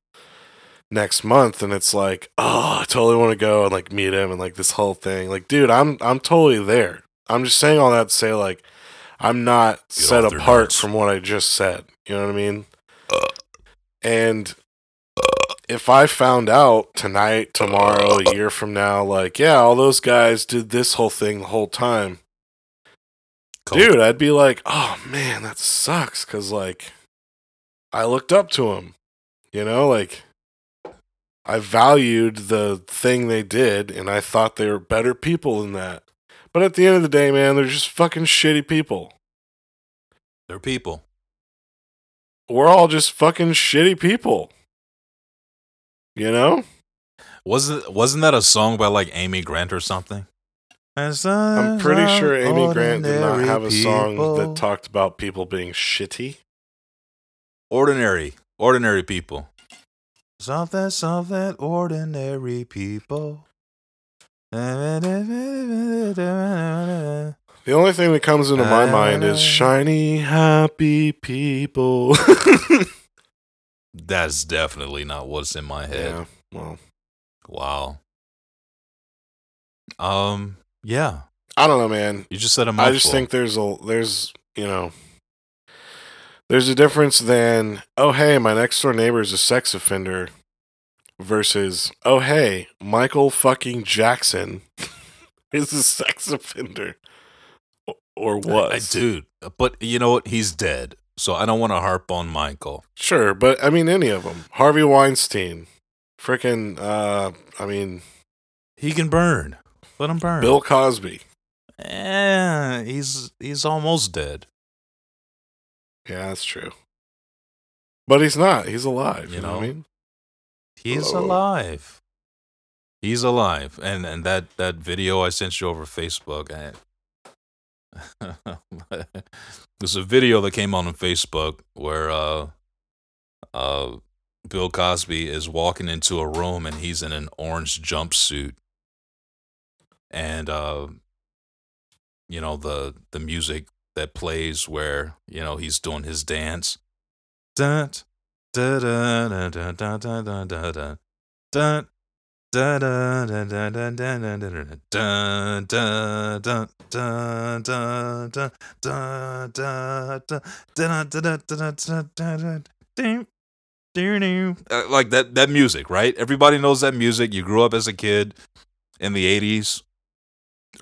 next month and it's like, oh, I totally want to go and like meet him and like this whole thing. Like, dude, I'm I'm totally there. I'm just saying all that to say like I'm not set apart from what I just said. You know what I mean? And if I found out tonight, tomorrow, a year from now, like, yeah, all those guys did this whole thing the whole time, dude, I'd be like, oh man, that sucks. Cause like, I looked up to them, you know, like, I valued the thing they did and I thought they were better people than that. But at the end of the day, man, they're just fucking shitty people. They're people. We're all just fucking shitty people. You know? Wasn't wasn't that a song by like Amy Grant or something? I'm pretty sure Amy Grant did not have a song that talked about people being shitty. ordinary, ordinary people. Something, something, ordinary people. The only thing that comes into my mind is shiny, happy people. [laughs] That's definitely not what's in my head. yeah, well, Wow. Um. Yeah. I don't know, man. You just said a mouthful. I just think there's a there's you know there's a difference than oh hey my next door neighbor is a sex offender versus oh hey Michael fucking Jackson [laughs] is a sex offender or was I, dude. But you know what? He's dead, so I don't want to harp on Michael. sure but I mean any of them Harvey Weinstein freaking uh I mean He can burn. Let him burn. Bill Cosby Eh, he's he's almost dead. yeah that's true but he's not he's alive you, You know, what I mean He's Hello. alive. He's alive, and and that that video I sent you over Facebook. I, [laughs] there's a video that came on on Facebook where uh uh Bill Cosby is walking into a room and he's in an orange jumpsuit, and uh you know the the music that plays where you know he's doing his dance. Dun, Uh, like that that music right? Everybody knows that music. You grew up as a kid in the 80s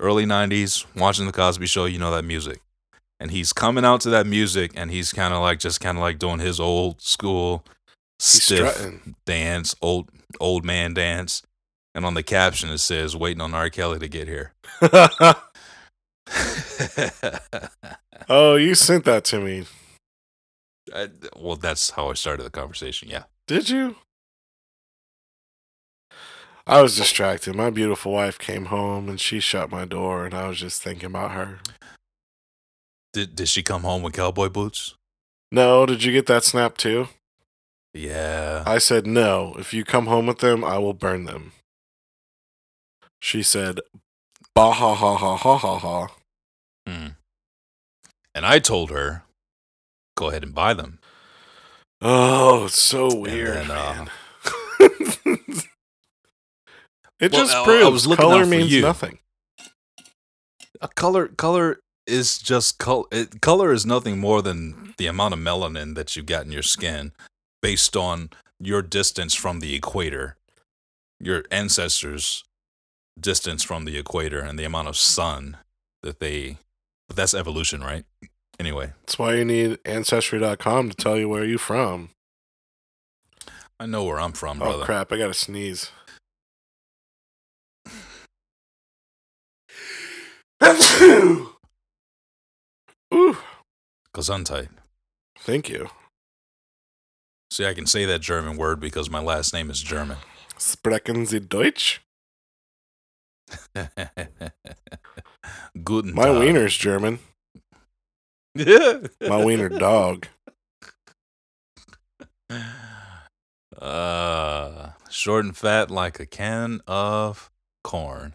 early 90s watching the Cosby show you know that music and he's coming out to that music and he's kind of like just kind of like doing his old school he's stiff strutting dance old old man dance and on the caption it says waiting on R. Kelly to get here [laughs] oh you sent that to me I, well, that's how I started the conversation. Yeah. Did you? I was distracted. My beautiful wife came home and she shut my door, and I was just thinking about her. Did Did she come home with cowboy boots? No, did you get that snap too? Yeah. I said, no. If you come home with them, I will burn them. She said, bah ha ha ha ha ha ha. Hmm. And I told her, go ahead and buy them. Oh, it's so weird, then, uh, man. [laughs] it Well, just I- I proves was color means you. nothing. A color color is just color. It, color is nothing more than the amount of melanin that you got in your skin, based on your distance from the equator, your ancestors' distance from the equator, and the amount of sun that they. But that's evolution, right? Anyway, That's why you need Ancestry.com to tell you where you're from. I know where I'm from, Oh, brother. crap. I got to sneeze. [laughs] [laughs] Ooh, Gesundheit. thank you. See, I can say that German word because my last name is German. Sprechen Sie Deutsch? [laughs] Guten My Tag. wiener's German. [laughs] My wiener dog. Uh, short and fat like a can of corn.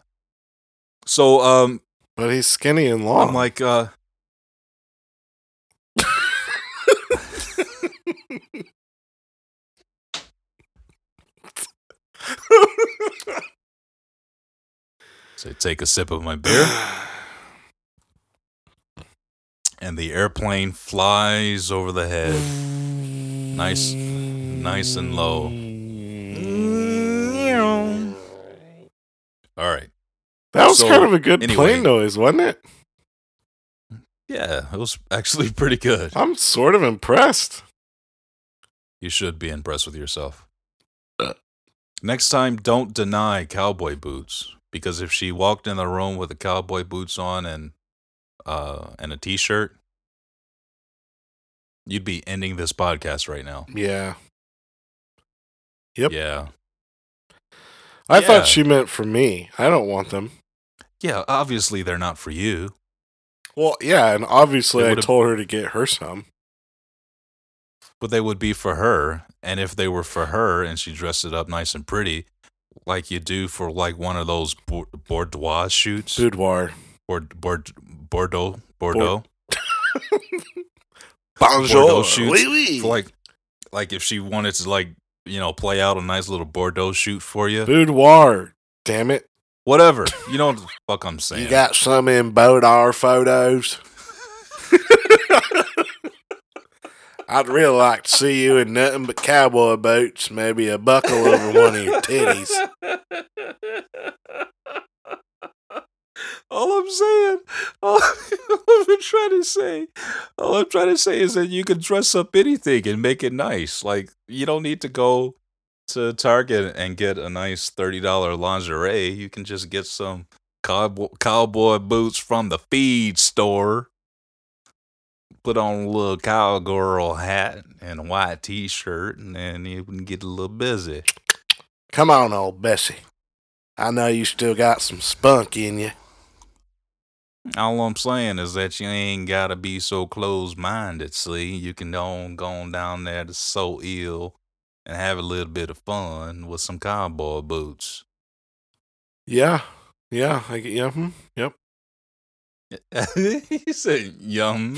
So, um, But he's skinny and long. I'm like, uh, so take a sip of my beer, and the airplane flies over the head, nice, nice and low. All right. that was So, kind of a good anyway. plane noise, wasn't it? Yeah, it was actually [laughs] pretty good. I'm sort of impressed. You should be impressed with yourself. Uh. Next time, don't deny cowboy boots because if she walked in the room with the cowboy boots on and uh and a t-shirt, you'd be ending this podcast right now. Yeah. Yep. Yeah. I Yeah. thought she meant for me. I don't want them. Yeah, obviously they're not for you. Well, yeah, and obviously I told her to get her some. But they would be for her. And if they were for her and she dressed it up nice and pretty, like you do for like one of those Bordeaux shoots, Boudoir. Bourd- Bourd- Bordeaux, Bordeaux, Bonjour. Bordeaux shoots Oui, oui. for like, like if she wanted to like you know play out a nice little Bordeaux shoot for you, Boudoir. Damn it. whatever. You know what the fuck I'm saying? You got some in Boudoir photos? [laughs] I'd really like to see you in nothing but cowboy boots, maybe a buckle over one of your titties. All I'm saying, all [laughs] I'm trying to say, all I'm trying to say is that you can dress up anything and make it nice. Like you don't need to go to Target and get a nice thirty dollar lingerie. You can just get some cowboy cowboy boots from the feed store. Put on a little cowgirl hat and a white t-shirt, and then you can get a little busy. Come on, old Bessie. I know you still got some spunk in you. All I'm saying is that you ain't gotta be so closed minded, see? You can go go on down there to So Ill and have a little bit of fun with some cowboy boots. Yeah. Yeah. I, yeah. hmm, Yep. He said, yum.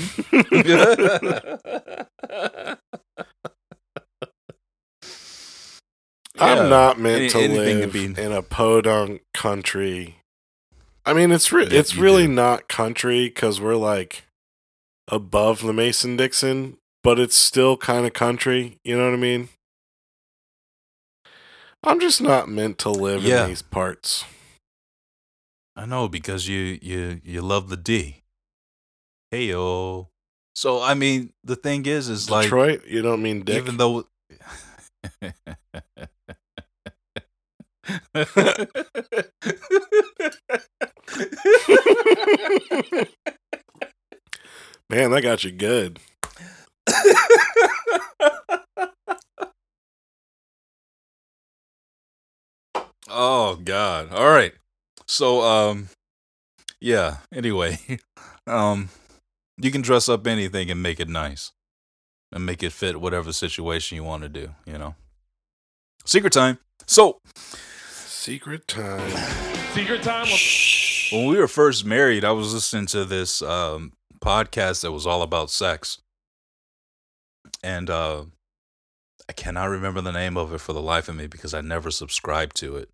I'm Yeah, not meant any- to live be- in a podunk country. I mean, it's re- Yeah, it's really do. not country because we're like above the Mason Dixon, but it's still kind of country. You know what I mean? I'm just not meant to live Yeah. in these parts. I know because you you you love the D. Hey yo! So I mean, the thing is, is like Detroit. You don't mean dick. Even though. [laughs] Man, that got you good. [laughs] oh God! All right. So um yeah, anyway, [laughs] um you can dress up anything and make it nice. And make it fit whatever situation you want to do, you know. Secret time. So, Secret time. Secret time. when we were first married, I was listening to this um podcast that was all about sex. And uh I cannot remember the name of it for the life of me because I never subscribed to it.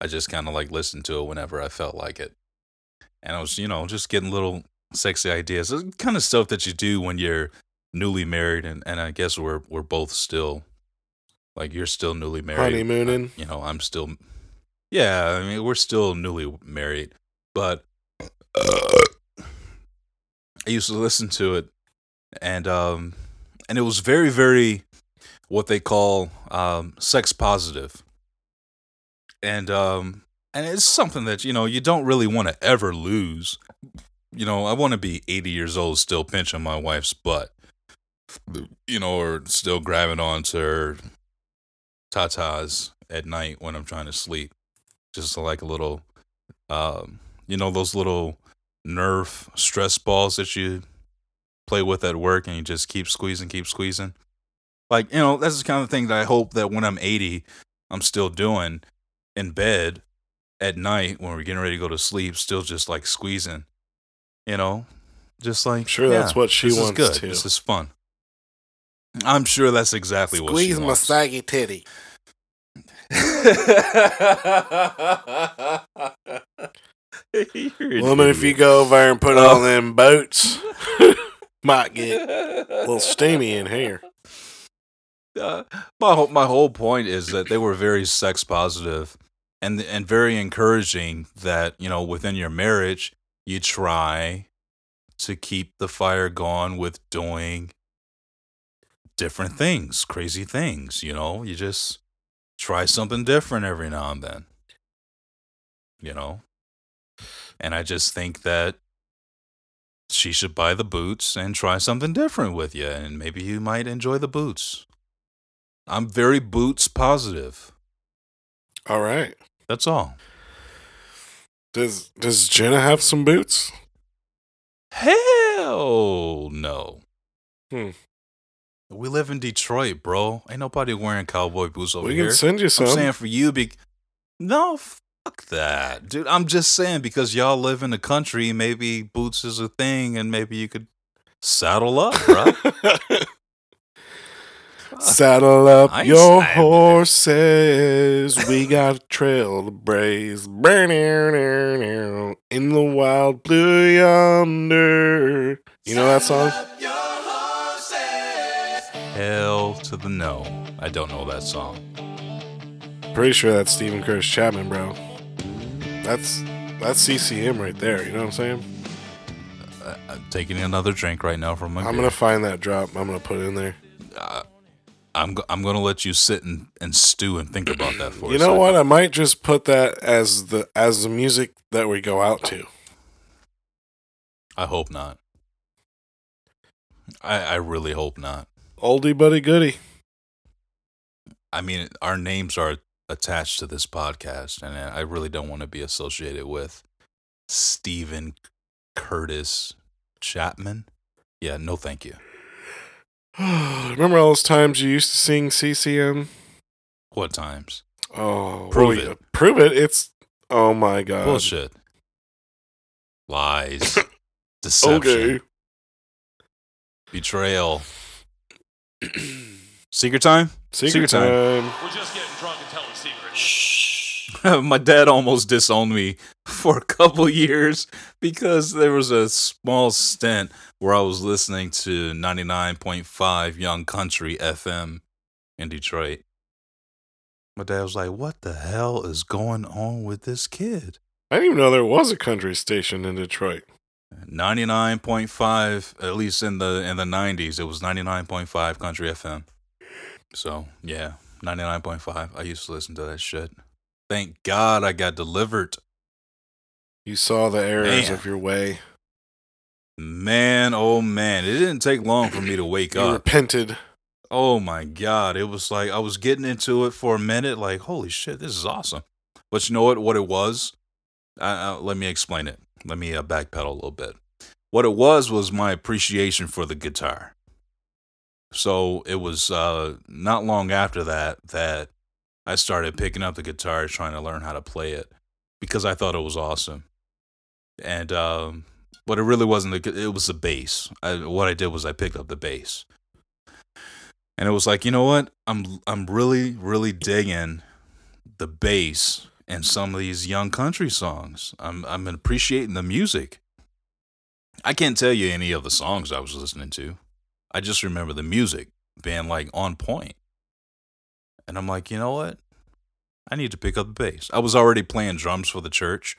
I just kind of like listened to it whenever I felt like it. And I was, you know, just getting little sexy ideas. It's kind of stuff that you do when you're newly married and, and I guess we're we're both still like you're still newly married. Honeymooning. You know, I'm still Yeah, I mean, we're still newly married, but [coughs] I used to listen to it and um and it was very very what they call um sex positive and um and it's something that you know you don't really want to ever lose. You know i want to be 80 years old still pinching my wife's butt you know or still grabbing onto her tatas at night when i'm trying to sleep. Just like a little um you know those little nerf stress balls that you play with at work and you just keep squeezing keep squeezing. Like you know that's the kind of thing that i hope that when i'm 80 i'm still doing in bed at night when we're getting ready to go to sleep still just like squeezing you know just like I'm sure that's what she this is wants good. to. this is fun i'm sure that's exactly what she wants saggy titty. You're [laughs] an Woman, if you go over there and put Oh. on them boots, [laughs] might get a little steamy in here. uh, my whole, my whole point is that they were very sex positive and and very encouraging that you know within your marriage you try to keep the fire going with doing different things crazy things you know you just try something different every now and then you know and i just think that she should buy the boots and try something different with you and maybe you might enjoy the boots I'm very boots positive. All right. That's all. Does Does Jenna have some boots? Hell no. Hmm. We live in Detroit, bro. Ain't nobody wearing cowboy boots over we here. can send you some. I'm saying for you, be no, fuck that, dude. I'm just saying because y'all live in the country, maybe boots is a thing, and maybe you could saddle up, bro. [laughs] Saddle up I ain't your standing. horses. We got a trail to blaze. In the wild blue yonder. You know that song? Hell to the no. I don't know that song. Pretty sure that's Steven Curtis Chapman, bro. That's that's CCM right there. You know what I'm saying? I, I'm taking another drink right now from my. I'm beer. gonna find that drop. I'm gonna put it in there. uh, I'm go- I'm gonna let you sit and, and stew and think about that for You know second. what? I might just put that as the as the music that we go out to. I hope not. I I really hope not. Oldie buddy goody. I mean, our names are attached to this podcast, and I really don't want to be associated with Steven Curtis Chapman. Yeah, no, thank you. [sighs] Remember all those times you used to sing CCM? What times? Oh, Prove well, it. Prove it. It's oh my god. Bullshit. Lies. [laughs] Deception. Okay. Betrayal. Secret time? Secret, Secret time. time. We're just getting drunk and telling secrets. [laughs] my dad almost disowned me [laughs] for a couple [laughs] years because there was a small stint where I was listening to 99.5 Young Country FM in Detroit. My dad was like, "What the hell is going on with this kid?" I didn't even know there was a country station in Detroit. 99.5 at least in the in the 90s it was 99.5 country fm so yeah 99.5 i used to listen to that shit thank god i got delivered You saw the errors Man. of your way. man oh man it didn't take long for me to wake You up repented. oh my god it was like i was getting into it for a minute like holy shit this is awesome But you know what? What it was? Uh, uh, let me explain it. Let me uh, backpedal a little bit. What it was was my appreciation for the guitar. So it was uh, not long after that that I started picking up the guitar, trying to learn how to play it because I thought it was awesome. And um, but it really wasn't the it was the bass. I, what I did was I picked up the bass, and it was like you know what I'm I'm really really digging the bass in some of these young country songs. I'm I'm appreciating the music. I can't tell you any of the songs I was listening to. I just remember the music being like on point. And I'm like, you know what? I need to pick up the bass. I was already playing drums for the church.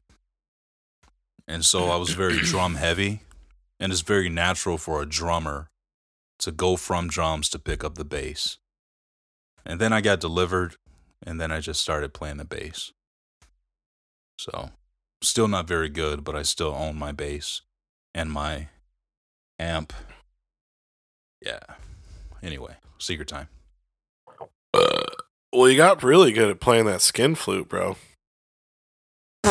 And so I was very [clears throat] drum heavy. And it's very natural for a drummer to go from drums to pick up the bass. And then I got delivered, and then I just started playing the bass. So, still not very good, but I still own my bass and my amp. Yeah. Anyway, secret time. Well, you got really good at playing that skin flute, bro. [laughs]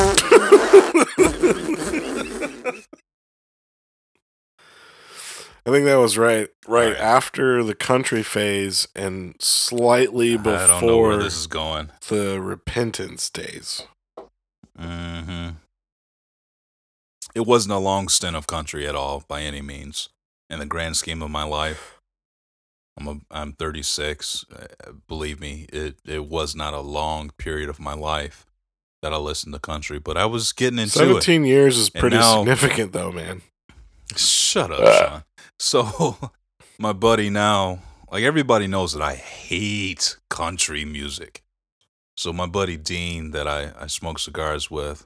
I think that was right right Right. after the country phase and slightly I don't know where before this is going. the repentance days. hmm It wasn't a long stint of country at all, by any means, in the grand scheme of my life. I'm a, I'm 36. Uh, Believe me, it it was not a long period of my life that I listened to country, but I was getting into it. 17 years is pretty now- significant though, man. Shut up, Ah. Sean. So, [laughs] my buddy now, like everybody knows that I hate country music. So, my buddy Dean, that I, I smoke cigars with,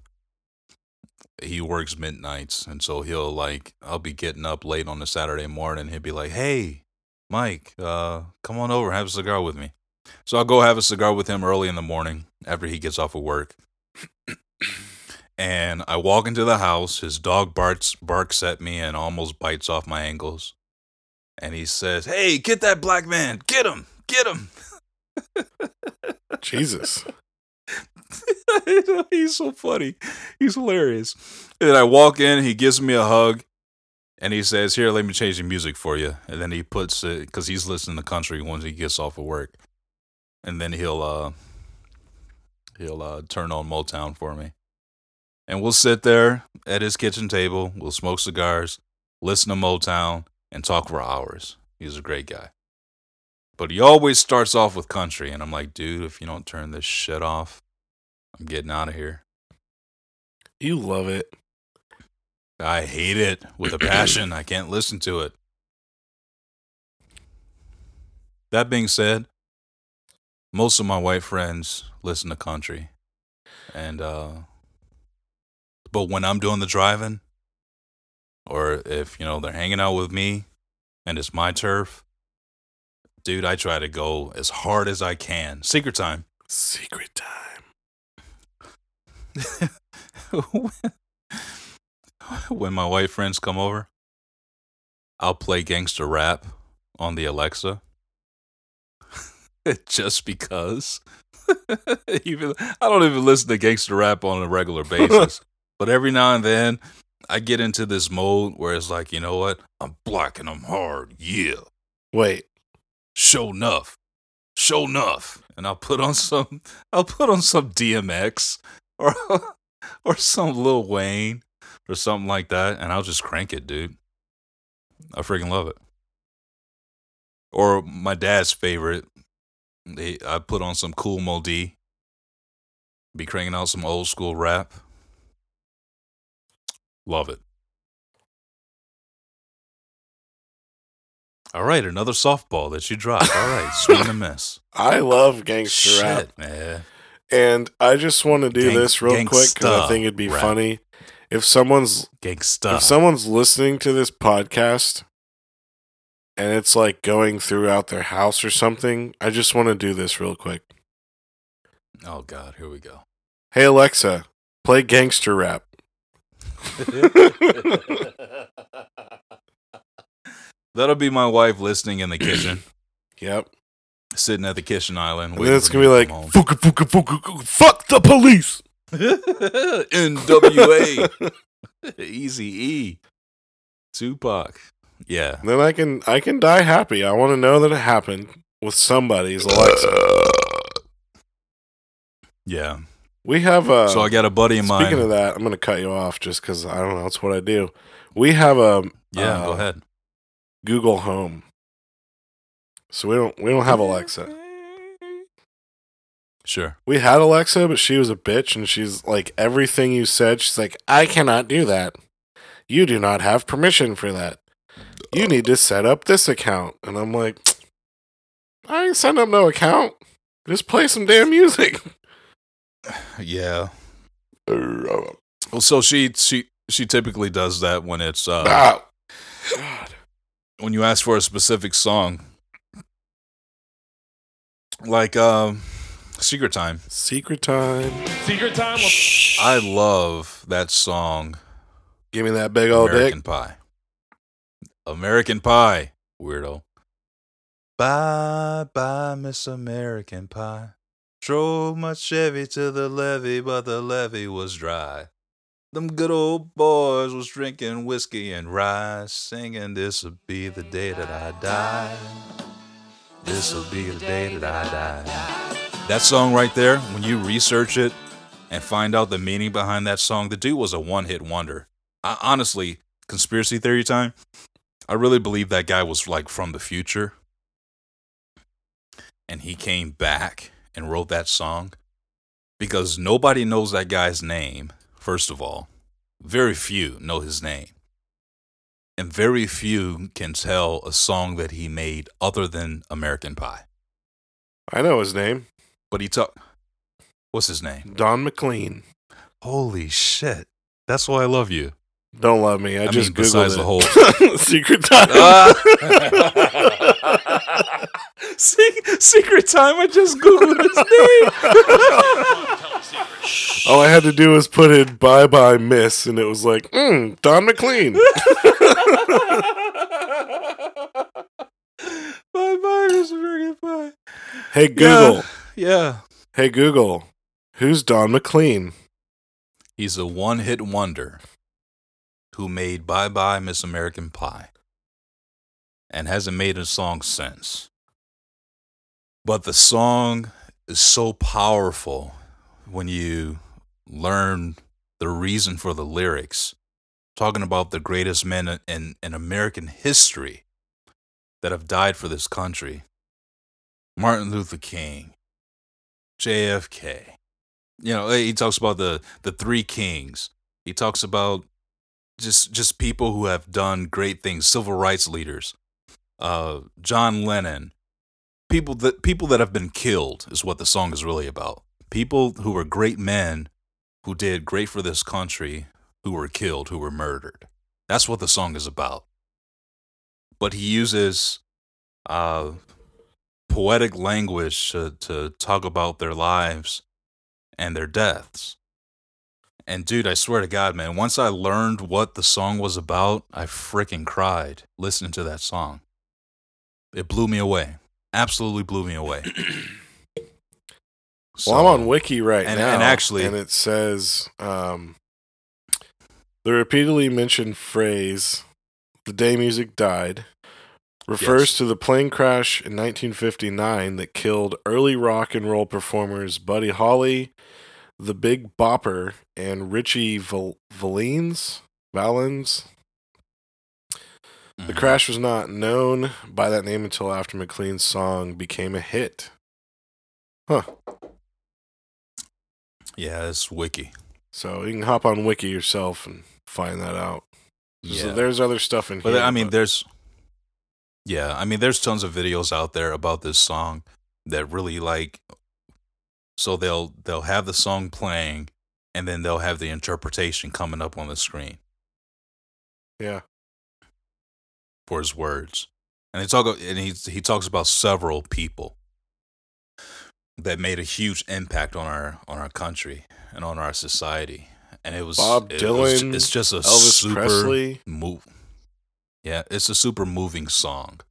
he works midnights. And so, he'll like, I'll be getting up late on a Saturday morning. He'll be like, hey, Mike, uh, come on over, have a cigar with me. So, I'll go have a cigar with him early in the morning after he gets off of work. and I walk into the house. His dog barks barks at me and almost bites off my ankles. And he says, "Hey, get that black man! Get him! Get him!" Jesus. [laughs] He's so funny. He's hilarious. And I walk in. He gives me a hug, and he says, "Here, let me change the music for you." And then he puts it because he's listening to country once he gets off of work, and then he'll uh he'll uh turn on Motown for me, and we'll sit there at his kitchen table. We'll smoke cigars, listen to Motown, and talk for hours. He's a great guy. But he always starts off with country, and I'm like, dude, if you don't turn this shit off, I'm getting out of here. You love it. I hate it with a passion. I can't listen to it. That being said, most of my white friends listen to country. And uh but when I'm doing the driving or if, you know, they're hanging out with me and it's my turf, dude, I try to go as hard as I can. Secret time. Secret time. [laughs] [laughs] when my white friends come over, I'll play gangster rap on the Alexa. [laughs] Just because. [laughs] even I don't even listen to gangster rap on a regular basis. but every now and then I get into this mode where it's like, you know what? I'm black them hard. Yeah. Wait. Show enough. Show enough. And I'll put on some I'll put on some DMX or or some Lil Wayne or something like that, and I'll just crank it, dude. I freaking love it. Or my dad's favorite, they, I put on some Kool Moe Dee, Be cranking out some old school rap. Love it. All right, another softball that you dropped. All right, [laughs] swing and a miss. I love gangster Shit, rap. man. And I just want to do Gang- this real quick because I think it'd be rap. funny. If someone's Gangsta. if someone's listening to this podcast and it's like going throughout their house or something, I just want to do this real quick. oh God, here we go. Hey Alexa, play gangster rap. [laughs] That'll be my wife listening in the kitchen. [clears throat] Yep. sitting at the kitchen island. And then it's gonna be like, to come fuka, fuka, fuka, fuka, fuck the police. [laughs] home. NWA, [laughs] Easy E, Tupac. Yeah, Then I can I can die happy. I want to know that it happened with somebody's Alexa. [sighs] yeah. We have a. so I got a buddy of mine. Speaking of that, I'm gonna cut you off just because I don't know. It's what I do. We have a yeah, uh, go ahead. Google Home, so we don't we don't have Alexa. [laughs] Sure. We had Alexa, but she was a bitch, and she's like everything you said. She's like, I cannot do that. You do not have permission for that. You need to set up this account, and I'm like, I ain't setting up no account. Just play some damn music. [laughs] Yeah. Well, so she she she typically does that when it's uh Ah. God. when you ask for a specific song, like um, Secret Time. Secret time. Secret time. I love that song, Give me that big old American dick. Pie. American Pie, weirdo. Bye bye, Miss American Pie. Drove my Chevy to the levee, but the levee was dry. Them good old boys was drinking whiskey and rye, singing, This'll be the day that I die. This'll be the day that I die. That song right there, when you research it and find out the meaning behind that song, the dude was a one hit wonder. I, honestly, conspiracy theory time, I really believe that guy was like from the future. And he came back and wrote that song because nobody knows that guy's name, first of all. Very few know his name. And very few can tell a song that he made other than American Pie. I know his name. But he talk What's his name? Don McLean. Holy shit. That's why I love you. Don't love me. I, I just mean, besides googled the whole [laughs] secret time. [laughs] [laughs] Se- Secret time. I just googled his name. Tell a secret. All I had to do was put in "Bye Bye Miss," and it was like, mm, Don McLean. bye bye, Miss American Pie. Hey Google. Yeah. Hey Google. Who's Don McLean? He's a one hit wonder who made Bye Bye Miss American Pie and hasn't made a song since. But the song is so powerful when you learn the reason for the lyrics, talking about the greatest men in- in, in American history that have died for this country Martin Luther King, JFK. You know, he talks about the, the three kings. He talks about just just people who have done great things, civil rights leaders, uh, John Lennon, people that people that have been killed is what the song is really about. People who were great men who did great for this country, who were killed, who were murdered. That's what the song is about. But he uses uh, poetic language to, to talk about their lives and their deaths. And dude, I swear to God, man, once I learned what the song was about, I freaking cried listening to that song. It blew me away. Absolutely blew me away. [clears throat] Well, I'm on Wiki right and- now, and actually- and it says um, the repeatedly mentioned phrase "the day music died" refers Yes. to the plane crash in 1959 that killed early rock and roll performers Buddy Holly, the Big Bopper, and Richie Val- Valens. Valens. The Mhm. crash was not known by that name until after McLean's song became a hit. Huh. Yeah, it's wiki. So you can hop on Wiki yourself and find that out. So Yeah. there's other stuff in But here. I mean, there's, yeah, I mean, there's tons of videos out there about this song that really like. So they'll they'll have the song playing, and then they'll have the interpretation coming up on the screen yeah, for his words, and they talk and he he talks about several people that made a huge impact on our on our country and on our society, and it was Bob it was Dylan, it's just a Elvis super Presley. move. Yeah, it's a super moving song.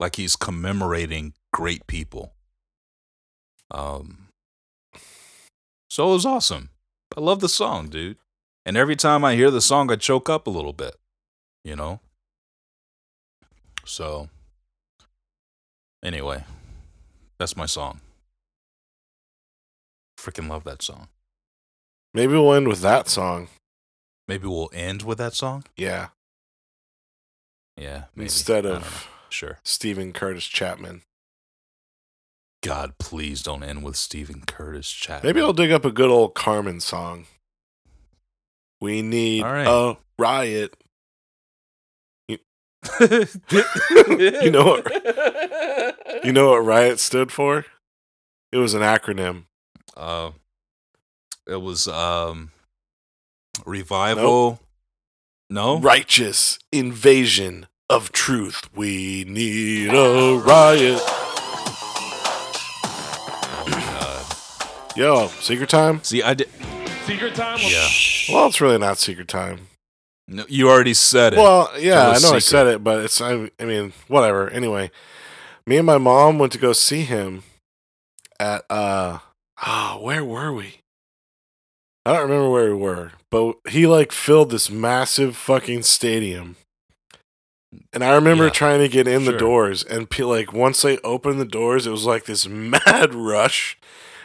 Like he's commemorating great people Um, so it was awesome. I love the song, dude. And every time I hear the song, I choke up a little bit, you know? So, anyway, that's my song. Freaking love that song. Maybe we'll end with that song. Maybe we'll end with that song? Yeah. Yeah. Maybe. Instead I don't know. of Sure. Steven Curtis Chapman. God, please don't end with Steven Curtis Chapman. Maybe I'll dig up a good old Carmen song. We need right. a riot. you [laughs] [laughs] You know what- [laughs] You know what riot stood for? It was an acronym. Uh, it was um, revival. No, Righteous invasion of truth. We need a riot. Oh my God. Yo, secret time? See, I did. Secret time. Yeah. Well, it's really not secret time. No, you already said it. Well, yeah, I So know I said it, but it's I, I mean, whatever. Anyway, me and my mom went to go see him at uh ah, where were we? I don't remember where we were, but he like filled this massive fucking stadium. And I remember Yeah, trying to get in the doors and pe- like once they opened the doors, it was like this [laughs] mad rush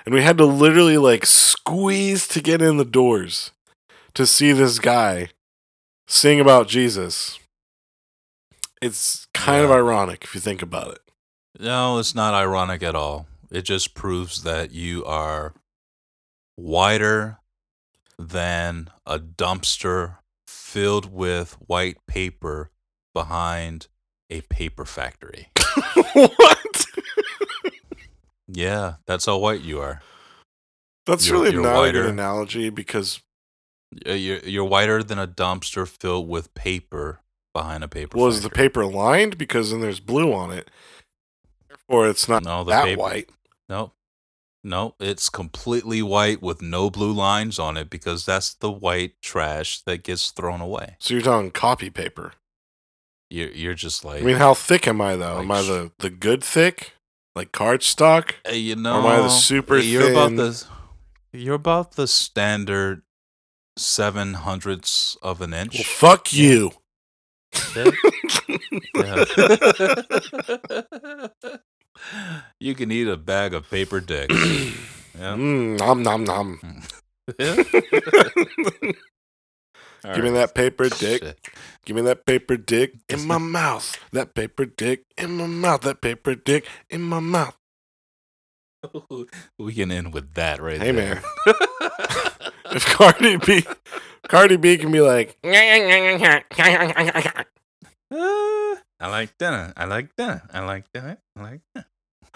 and we had to literally like squeeze to get in the doors to see this guy sing about Jesus. It's kind of ironic if you think about it. no, it's not ironic at all. It just proves that you are whiter than a dumpster filled with white paper behind a paper factory. [laughs] what? Yeah, that's how white you are. That's You're- really you're not a whiter. good analogy because Uh, You're, you're whiter than a dumpster filled with paper behind a paper. was the paper lined because then there's blue on it. Or it's not No, the that paper. white. No, no, it's completely white with no blue lines on it because that's the white trash that gets thrown away. So you're talking copy paper. You're you're just like I mean, how thick am I though? Am I the the good thick, like cardstock? Hey, you know, am I the super uh, you're about thin? the you're about the standard seven hundredths of an Well, inch. fuck you. Yeah. [laughs] Yeah. [laughs] you can eat a bag of paper dicks. [clears throat] yeah. Mm, nom nom nom. [laughs] [laughs] Give me that paper dick. Shit. Give me that paper dick in my mouth. That paper dick in my mouth. That paper dick in my mouth. [laughs] We can end with that right Hey, there. Hey man. if Cardi B, Cardi B can be like, Uh, I like that. I like that. I like that. I like that. [sighs]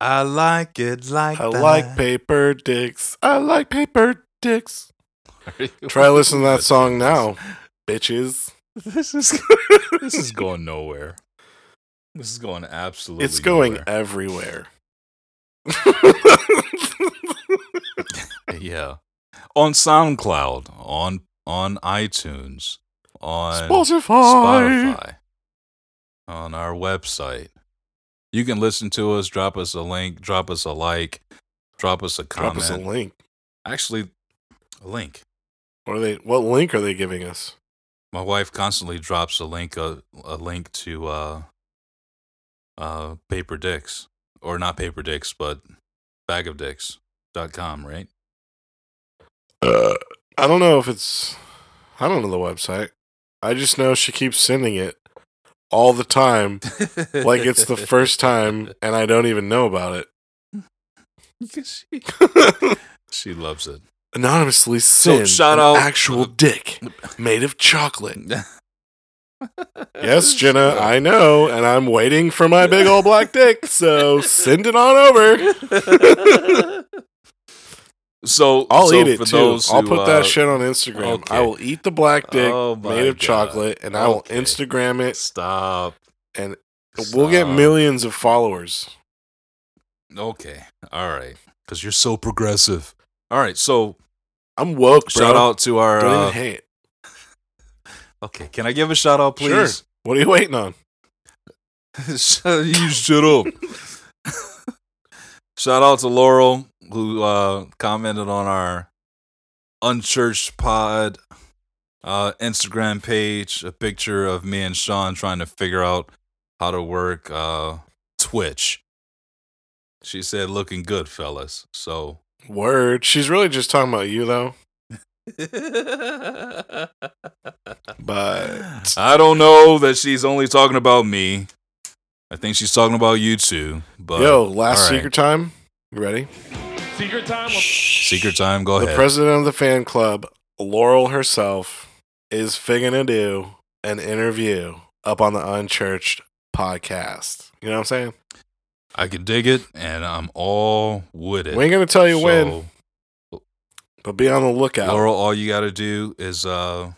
I like it like I that. like paper dicks. I like paper dicks. [laughs] Try listening to that [laughs] song now, bitches. This is [laughs] this is going nowhere. This is going absolutely. It's going nowhere. everywhere. yeah. On SoundCloud, on on iTunes, on Spotify. Spotify, on our website. You can listen to us, drop us a link, drop us a like, drop us a comment. Drop comment. us a link. Actually, a link. What are they? What link are they giving us? My wife constantly drops a link a, a link to uh uh paper dicks or not paper dicks but bagofdicks.com, right? Uh, I don't know if it's. I don't know the website. I just know she keeps sending it all the time, like it's the [laughs] first time, and I don't even know about it. she, [laughs] she loves it. Anonymously So, send shout an out- actual dick [laughs] made of chocolate. Yes, Jenna, I know, and I'm waiting for my big old black dick. So send it on over. So I'll so eat it too. I'll who, put uh, that shit on Instagram. okay. I will eat the black dick Oh made of God. chocolate, and I will Instagram it, Stop. and we'll get millions of followers. Okay. All right. Because you're so progressive. All right. So I'm woke, bro. shout out to our. Don't Uh, even hate. [laughs] okay. Can I give a shout out, please? Sure. What are you waiting on? [laughs] You shut up. [laughs] Shout out to Laurel who uh, commented on our unchurched pod uh, Instagram page, a picture of me and Sean trying to figure out how to work uh, Twitch. She said, "Looking good, fellas." So Word. She's really just talking about you though. [laughs] But I don't know that she's only talking about me. I think she's talking about you too. But yo, last all right. secret time. You ready? Secret time. secret time. Go the ahead. The president of the fan club, Laurel herself, is figuring to do an interview up on the Unchurched podcast. You know what I'm saying? I can dig it, and I'm all with it. We ain't gonna tell you when, but be on the lookout. Laurel, all you got to do is uh,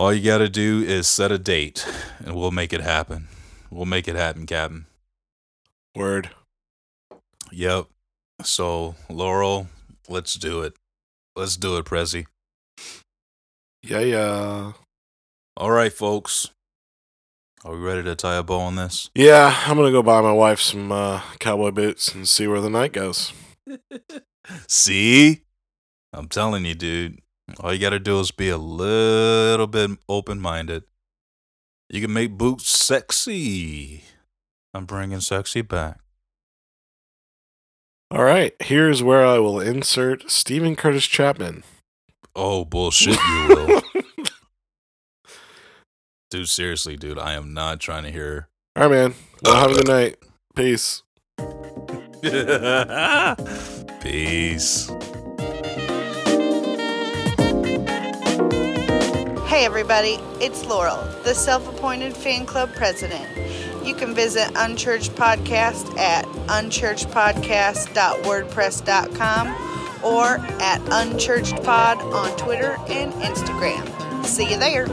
all you got to do is set a date, and we'll make it happen. We'll make it happen, Captain. Word. Yep. So, Laurel, let's do it. Let's do it, Prezi. Yeah, yeah. All right, folks. Are we ready to tie a bow on this? Yeah, I'm gonna go buy my wife some uh, cowboy boots and see where the night goes. [laughs] [laughs] See? I'm telling you, dude. All you got to do is be a little bit open minded. You can make boots sexy. I'm bringing sexy back. All right, here's where I will insert Steven Curtis Chapman. Oh, bullshit, you [laughs] will. dude, seriously, dude, I am not trying to hear. All right, man. Well, have a good night. Peace. [laughs] Peace. Hey everybody, it's Laurel, the self appointed fan club president. You can visit Unchurched Podcast at unchurchedpodcast.wordpress.com or at unchurchedpod on Twitter and Instagram. See you there.